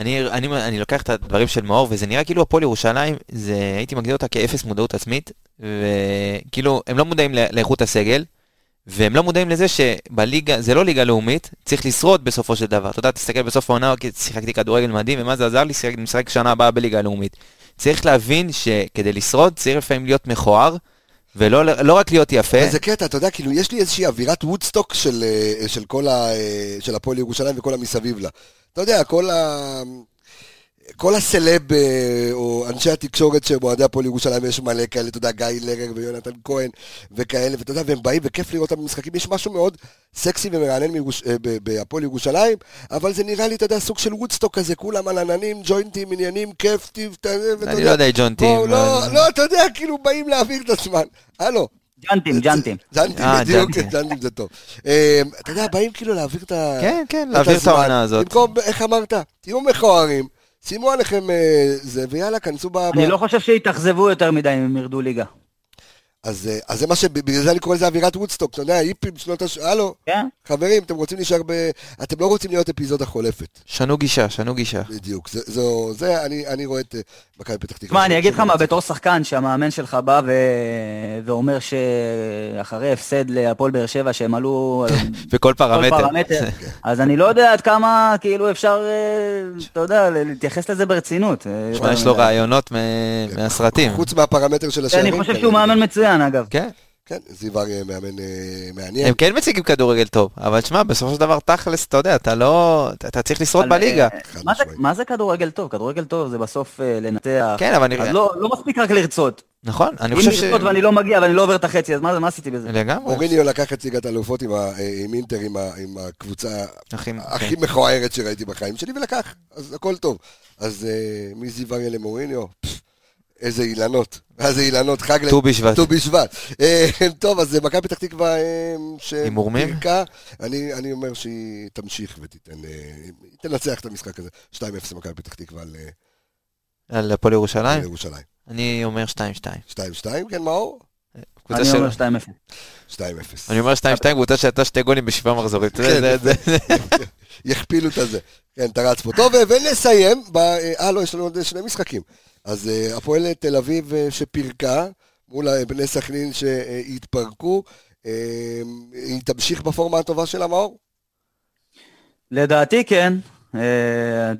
אני, אני, אני לוקח את הדברים של מאור, וזה נראה כאילו הפועל ירושלים, זה, הייתי מגדיר אותה כאפס מודעות עצמית, וכאילו, הם לא מודעים לאיכות הסגל, והם לא מודעים לזה שבליגה, זה לא ליגה לאומית, צריך לשרוד בסופו של דבר. אתה יודע, תסתכל בסוף העונה, שיחקתי כדורגל מדהים, ומה זה עזר לי? לשחק שנה הבאה בליגה הלאומית. צריך להבין שכדי לשרוד צריך לפעמים להיות מכוער, ולא לא רק להיות יפה. איזה קטע, אתה יודע, כאילו, יש לי איזושהי אווירת וודסטוק של, אה, של כל ה... אה, של הפועל ירושלים וכל המסביב לה. אתה יודע, כל ה... כל הסלב אה, או אנשי התקשורת של מועדי הפועל ירושלים, יש מלא כאלה, אתה יודע, גיא לרר ויונתן כהן וכאלה, ואתה יודע, והם באים וכיף לראות אותם במשחקים, יש משהו מאוד סקסי ומרענן מירוש... אה, בהפועל ירושלים, אבל זה נראה לי, אתה יודע, סוג של וודסטוק כזה, כולם על עננים, ג'וינטים, עניינים, כיף, טיב, אני לא יודע ג'וינטים. לא, לא, אתה יודע, כאילו באים להעביר את הזמן. הלו. ג'אנטים, ג'אנטים. ג'אנטים, אה, בדיוק, ג'אנטים זה טוב. אתה יודע, באים כאילו להעביר את הזמן. כן, כן, להעביר את העונה הזאת. במקום, איך אמרת? תהיו מכוערים. שימו עליכם אה, זה, ויאללה, כנסו ב... אני לא חושב שיתאכזבו יותר מדי אם הם ירדו ליגה. אז, אה, אז זה מה ש... בגלל זה אני קורא לזה אווירת וודסטוק, אתה יודע, היפים שנות הש... הלו, כן. חברים, אתם רוצים להישאר ב... אתם לא רוצים להיות אפיזודה חולפת. שנו גישה, שנו גישה. בדיוק, זה, זו, זה אני, אני רואה את אה, מכבי פתח תקווה. תשמע, אני אגיד לך מה, בתור שחקן שהמאמן שלך בא ו... ואומר שאחרי הפסד להפועל באר שבע שהם עלו... בכל פרמטר. פרמטר אז אני לא יודע עד כמה כאילו אפשר, אה, אתה יודע, להתייחס לזה ברצינות. תשמע, יש לו רעיונות מהסרטים. חוץ מהפרמטר של השערים. אני חושב שהוא מאמן מצוין, אגב. כן. כן, זיו אריה מאמן אה, מעניין. הם כן מציגים כדורגל טוב, אבל תשמע, בסופו של דבר תכלס, אתה יודע, אתה לא... אתה צריך לשרוד בליגה. אה, מה זה כדורגל טוב? כדורגל טוב זה בסוף אה, לנתח. כן, אבל אני... לא, לא מספיק רק לרצות. נכון, אני חושב ש... אם לרצות ואני לא מגיע ואני לא עובר את החצי, אז מה עשיתי בזה? לגמרי. אוריניו לקח את ליגת האלופות עם אינטר, עם הקבוצה הכי מכוערת שראיתי בחיים שלי, ולקח, אז הכל טוב. אז מזיו אריה למוריניו, איזה אילנות. איזה אילנות, חג ט"ו בשבט. ט"ו בשבט. אה, טוב, אז מכבי פתח תקווה... אה, הימורים? אני, אני אומר שהיא תמשיך ותיתן... אה, תנצח את המשחק הזה. 2-0 מכבי פתח תקווה על... על הפועל ירושלים? על ירושלים. אני אומר 2-2. 2-2, כן, מאור? אני אומר 2-0. 2-0. אני אומר 2-2, קבוצה שהייתה שתי גולים בשבעה מחזורית. כן, יכפילו את הזה. כן, אתה רץ פה. טוב, ונסיים, אה, לא, יש לנו עוד שני משחקים. אז uh, הפועל תל אביב uh, שפירקה, מול בני סכנין שהתפרקו, היא תמשיך בפורמה הטובה של המאור? לדעתי כן.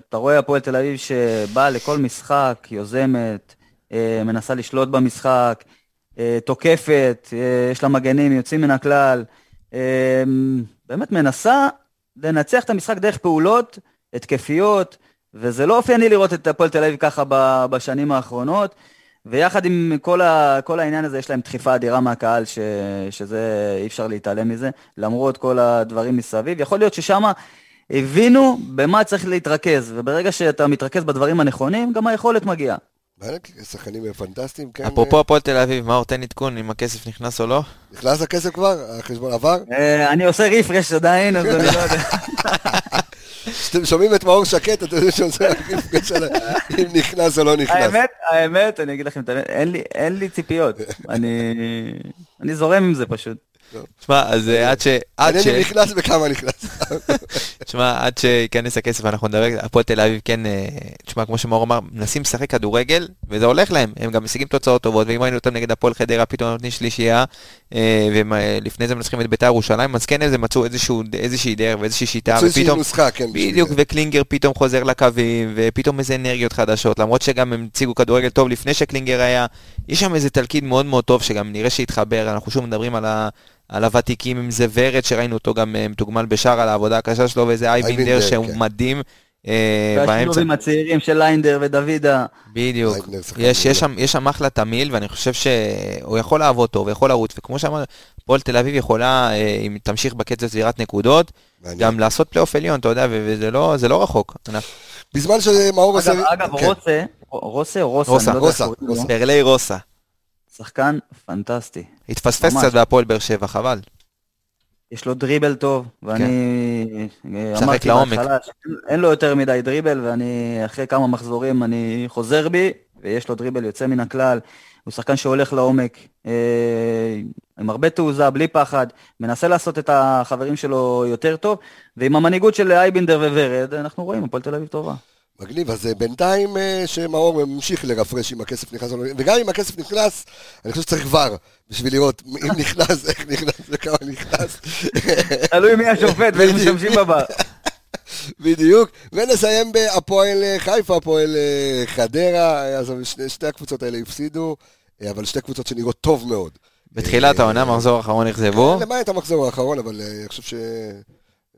אתה רואה הפועל תל אביב שבאה לכל משחק, יוזמת, מנסה לשלוט במשחק, תוקפת, יש לה מגנים יוצאים מן הכלל. באמת מנסה לנצח את המשחק דרך פעולות התקפיות, וזה לא אופייני לראות את הפועל תל אביב ככה בשנים האחרונות. ויחד עם כל, ה, כל העניין הזה, יש להם דחיפה אדירה מהקהל, ש, שזה, אי אפשר להתעלם מזה, למרות כל הדברים מסביב. יכול להיות ששם הבינו במה צריך להתרכז, וברגע שאתה מתרכז בדברים הנכונים, גם היכולת מגיעה. שחקנים פנטסטיים, כן. אפרופו הפועל תל אביב, מאור, תן עדכון אם הכסף נכנס או לא. נכנס הכסף כבר? החשבון עבר? אה, אני עושה ריפרש עדיין, אז אני לא יודע. כשאתם שומעים את מאור שקט, אתם יודעים שהוא עושה ריפרש על אם נכנס או לא נכנס. האמת, האמת, אני אגיד לכם את האמת, אין לי ציפיות. אני זורם עם זה פשוט. תשמע, אז אה, עד ש... עד ש... נכנס וכמה נכנס. תשמע, עד שייכנס הכסף אנחנו נדבר, הפועל תל אביב כן, אה, תשמע, כמו שמאור אמר, מנסים לשחק כדורגל, וזה הולך להם, הם גם משיגים תוצאות טובות, ואם היינו אותם נגד הפועל חדרה, פתאום נותנים שלישייה, אה, ולפני זה מנצחים את בית"ר ירושלים, אז כן, הם מצאו איזושהי דרך ואיזושהי שיטה, ופתאום... כן. בדיוק, וקלינגר פתאום חוזר לקווים, ופתאום איזה אנרגיות חדשות, למרות שגם הם הציגו כדורגל טוב לפני שקלינגר היה, יש שם איזה תלכיד מאוד מאוד טוב, שגם נראה שהתחבר, אנחנו שוב מדברים על ה... על הוותיקים, אם זה ורד, שראינו אותו גם אה, מתוגמל בשער על העבודה הקשה שלו, ואיזה אייבינדר שהוא כן. מדהים. אה, והשילובים הצעירים של ליינדר ודוידה. בדיוק. יש, יש, שם, יש שם אחלה תמיל, ואני חושב שהוא יכול לעבוד טוב, יכול לרוץ, וכמו שאמרת, פועל תל אביב יכולה, אה, אם תמשיך בקצב צבירת נקודות, גם לעשות פלייאוף עליון, אתה יודע, וזה לא, לא רחוק. בזמן שמאור עושה... אגב, כן. רוסה, רוסה או רוסה? רוסה, רוסה. ברלי רוסה. שחקן פנטסטי. התפספס קצת בהפועל באר שבע, חבל. יש לו דריבל טוב, ואני כן. אמרתי בהתחלה שאין לו יותר מדי דריבל, ואני אחרי כמה מחזורים אני חוזר בי, ויש לו דריבל יוצא מן הכלל. הוא שחקן שהולך לעומק, אה, עם הרבה תעוזה, בלי פחד, מנסה לעשות את החברים שלו יותר טוב, ועם המנהיגות של אייבינדר וורד, אנחנו רואים, הפועל תל אביב טובה. מגניב, אז אה, בינתיים אה, שמאור ממשיך לרפרש אם הכסף נכנס או לא, וגם אם הכסף נכנס, אני חושב שצריך ור, בשביל לראות אם נכנס, איך נכנס וכמה נכנס. תלוי מי השופט ואם משתמשים בבר. בדיוק, ונסיים בהפועל אה, חיפה, הפועל חדרה, אז שני, שתי הקבוצות האלה הפסידו, אבל שתי קבוצות שנראות טוב מאוד. בתחילת העונה, מחזור האחרון אכזבו? למעט המחזור האחרון, אבל אני חושב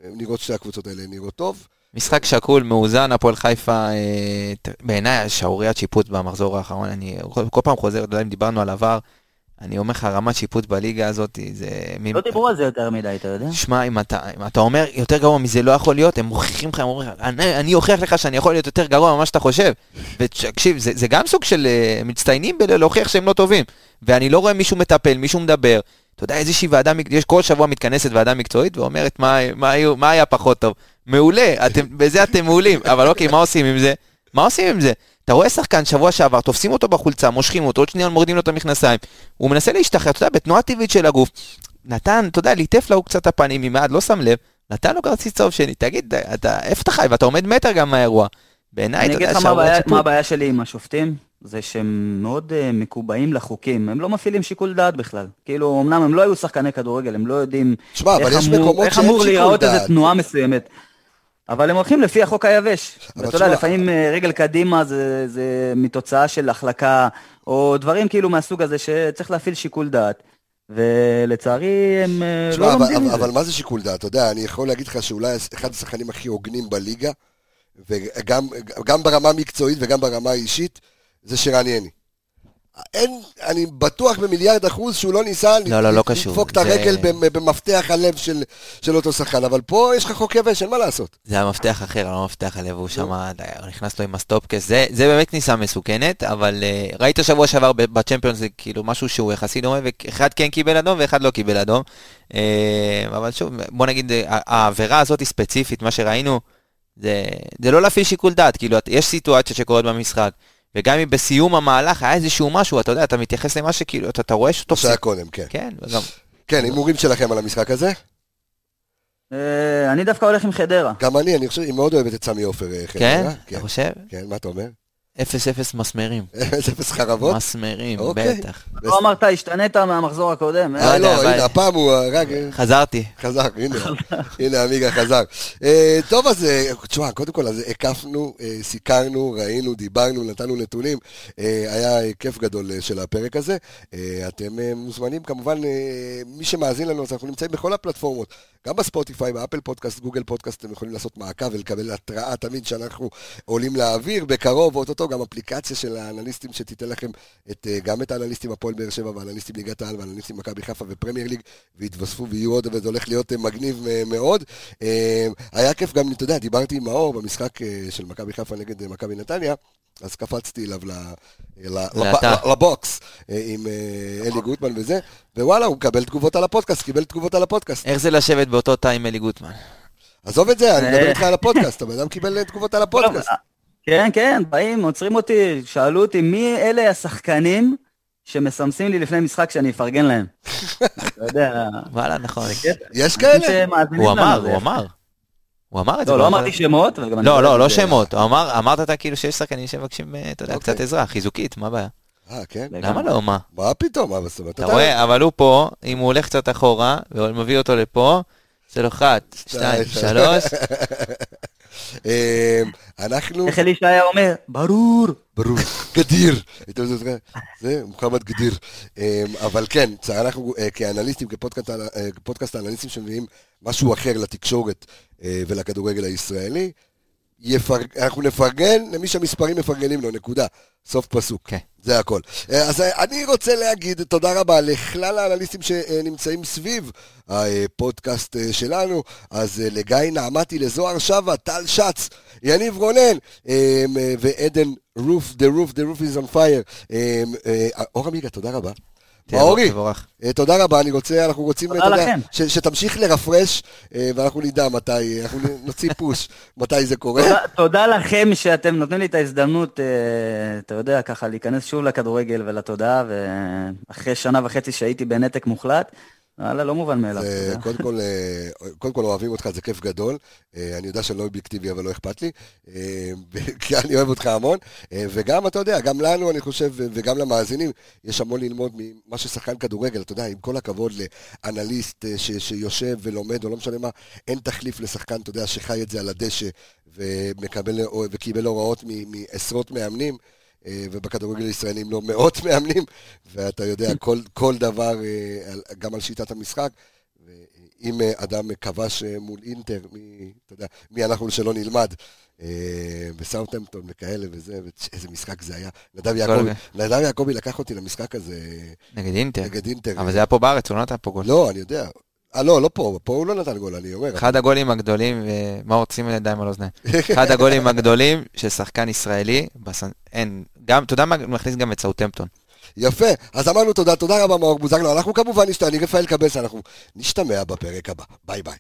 שנראות שתי הקבוצות האלה נראות טוב. משחק שקול, מאוזן, הפועל חיפה, אה, בעיניי שערוריית שיפוט במחזור האחרון, אני כל פעם חוזר, אתה יודע אם דיברנו על עבר, אני אומר לך, רמת שיפוט בליגה הזאת, זה... לא דיברו על זה יותר מדי, אתה יודע? שמע, אם אתה, אם אתה אומר, יותר גרוע מזה לא יכול להיות, הם מוכיחים לך, הם אומרים לך, אני, אני אוכיח לך שאני יכול להיות יותר גרוע ממה שאתה חושב. ותקשיב, זה, זה גם סוג של uh, מצטיינים בלהוכיח שהם לא טובים. ואני לא רואה מישהו מטפל, מישהו מדבר. אתה יודע, איזושהי ועדה, יש כל שבוע מתכנסת ועדה מקצועית ואומרת מה, מה, מה היה פחות טוב. מעולה, אתם, בזה אתם מעולים, אבל אוקיי, מה עושים עם זה? מה עושים עם זה? אתה רואה שחקן שבוע שעבר, תופסים אותו בחולצה, מושכים אותו, עוד שנייה מורידים לו את המכנסיים, הוא מנסה להשתחרר, אתה יודע, בתנועה טבעית של הגוף, נתן, אתה יודע, ליטף לו קצת הפנים ממעד, לא שם לב, נתן לו כרטיס צהוב שני, תגיד, אתה, איפה אתה חי? ואתה עומד מטר גם מהאירוע. בעיניי, אתה יודע, שערוריית שיפוט. מה הבעיה שלי עם השופטים? זה שהם מאוד uh, מקובעים לחוקים, הם לא מפעילים שיקול דעת בכלל. כאילו, אמנם הם לא היו שחקני כדורגל, הם לא יודעים שמה, איך, אמור, איך אמור להיראות איזה תנועה מסוימת. אבל הם הולכים לפי החוק היבש. ואתה יודע, לפעמים אה, רגל קדימה זה, זה מתוצאה של החלקה, או דברים כאילו מהסוג הזה שצריך להפעיל שיקול דעת. ולצערי הם אה, שמה, לא לומדים מזה. אבל מה זה שיקול דעת? אתה יודע, אני יכול להגיד לך שאולי אחד השחקנים הכי הוגנים בליגה, וגם ברמה המקצועית וגם ברמה האישית, זה שרן יני. אין, אני בטוח במיליארד אחוז שהוא לא ניסה לא, לא, לא. לדפוק את הרגל זה... במפתח הלב של, של אותו שחקן, אבל פה יש לך חוק יבש, אין מה לעשות. זה המפתח אחר, לא מפתח הלב, הוא שם נכנס לו עם הסטופקס, זה, זה באמת כניסה מסוכנת, אבל אה, ראית שבוע שעבר בצ'מפיונס זה כאילו משהו שהוא יחסית דומה, ואחד כן קיבל אדום ואחד לא קיבל אדום. אה, אבל שוב, בוא נגיד, העבירה הזאת היא ספציפית, מה שראינו, זה, זה לא להפעיל שיקול דעת, כאילו, יש סיטואציות שקורות במשחק. וגם אם בסיום המהלך היה איזשהו משהו, אתה יודע, אתה מתייחס למה שכאילו, אתה, אתה רואה שאתה... שהיה קודם, כן. כן, וגם... כן, הימורים שלכם על המשחק הזה? אה, אני דווקא הולך עם חדרה. גם אני, אני חושב, היא מאוד אוהבת את סמי עופר אה, חדרה. כן? אתה כן. חושב? כן, מה אתה אומר? אפס אפס מסמרים. אפס אפס חרבות? מסמרים, אוקיי. בטח. לא אמרת, השתנית מהמחזור הקודם. אה, לא, הנה, הפעם הוא רק... חזרתי. חזר, הנה, הנה עמיגה חזר. טוב, אז תשמע, קודם כל, אז הקפנו, סיקרנו, ראינו, דיברנו, נתנו נתונים. היה כיף גדול של הפרק הזה. אתם מוזמנים, כמובן, מי שמאזין לנו, אז אנחנו נמצאים בכל הפלטפורמות. גם בספוטיפיי, באפל פודקאסט, גוגל פודקאסט, אתם יכולים לעשות מעקב ולקבל התראה תמיד שאנחנו עולים לאוויר בקרוב, ואו-טו-טו גם אפליקציה של האנליסטים שתיתן לכם את, אה, גם את האנליסטים הפועל באר שבע ואנליסטים ליגת העל ואנליסטים מכבי חיפה ופרמייר ליג, ויתווספו ויהיו עוד, וזה הולך להיות אה, מגניב אה, מאוד. היה כיף גם, אתה יודע, דיברתי עם מאור במשחק של מכבי חיפה נגד מכבי נתניה. אז קפצתי אליו לבוקס עם אלי גוטמן וזה, ווואלה, הוא מקבל תגובות על הפודקאסט, קיבל תגובות על הפודקאסט. איך זה לשבת באותו תא עם אלי גוטמן? עזוב את זה, אני מדבר איתך על הפודקאסט, הבן אדם קיבל תגובות על הפודקאסט. כן, כן, באים, עוצרים אותי, שאלו אותי מי אלה השחקנים שמסמסים לי לפני משחק שאני אפרגן להם. אתה יודע... וואלה, נכון. יש כאלה? הוא אמר, הוא אמר. הוא אמר את זה. לא, לא אמרתי שמות. לא, לא, לא שמות. אמרת אתה כאילו שיש שחקנים שמבקשים, אה, אתה יודע, אוקיי. קצת עזרה, חיזוקית, מה הבעיה? אה, כן? למה לא, מה? מה פתאום? מה אומרת? אתה רואה, אבל הוא פה, אם הוא הולך קצת אחורה, ומביא אותו לפה, זה לו אחת, שתיים, שלוש. אמ, אנחנו... איך אלישע היה אומר? ברור. ברור, גדיר. זה מוחמד גדיר. אמ, אבל כן, אנחנו אה, כאנליסטים, כפודקאסט האנליסטים שמביאים משהו אחר לתקשורת אה, ולכדורגל הישראלי, אנחנו נפרגן למי שהמספרים מפרגנים לו, נקודה. סוף פסוק. כן. זה הכל. אה, אז אה, אני רוצה להגיד תודה רבה לכלל האנליסטים שנמצאים סביב הפודקאסט שלנו. אז לגיא נעמתי, לזוהר שווה, טל שץ, יניב רונן ועדן רוף, the roof, the roof is on fire. אור עמיגה, תודה רבה. מאורי, אה, תודה רבה, אני רוצה, אנחנו רוצים, תודה לכם. שתמשיך לרפרש, אה, ואנחנו נדע מתי, אנחנו נוציא פוש, מתי זה קורה. תודה לכם שאתם נותנים לי את ההזדמנות, אה, אתה יודע, ככה להיכנס שוב לכדורגל ולתודעה, ואחרי שנה וחצי שהייתי בנתק מוחלט, וואלה, לא מובן מאליו. קודם כל, אה, קודם כל אוהבים אותך, זה כיף גדול. אה, אני יודע שאני לא אובייקטיבי, אבל לא אכפת לי. אה, כי אני אוהב אותך המון. וגם, אתה יודע, גם לנו, אני חושב, וגם למאזינים, יש המון ללמוד ממה ששחקן כדורגל. אתה יודע, עם כל הכבוד לאנליסט שיושב ולומד, או לא משנה מה, אין תחליף לשחקן, אתה יודע, שחי את זה על הדשא, ומקבל, וקיבל הוראות מעשרות מאמנים. אה, ובכדורגל הישראלי אם לא מאות מאמנים, ואתה יודע כל, כל דבר, אה, גם על שיטת המשחק. אם אה, אדם כבש מול אינטר, מי, אתה יודע, מי אנחנו שלא נלמד, בסאוטהמפטון וכאלה וזה, ואיזה משחק זה היה. נדב יעקבי, נדב יעקבי לקח אותי למשחק הזה. נגד אינטר. נגד אינטר. אבל זה היה פה בארץ, הוא לא נתן פה גול. לא, אני יודע. אה, לא, לא פה, פה הוא לא נתן גול, אני אומר. אחד הגולים הגדולים, מה רוצים לידיים על אוזניים? אחד הגולים הגדולים של שחקן ישראלי, אין, גם, אתה יודע מה, מכניס גם את סאוטמפטון. יפה, אז אמרנו תודה, תודה רבה מאור בוזגלו, אנחנו כמובן נשתמע, אני רפאל קבס, אנחנו נשתמע בפרק הבא, ביי ביי.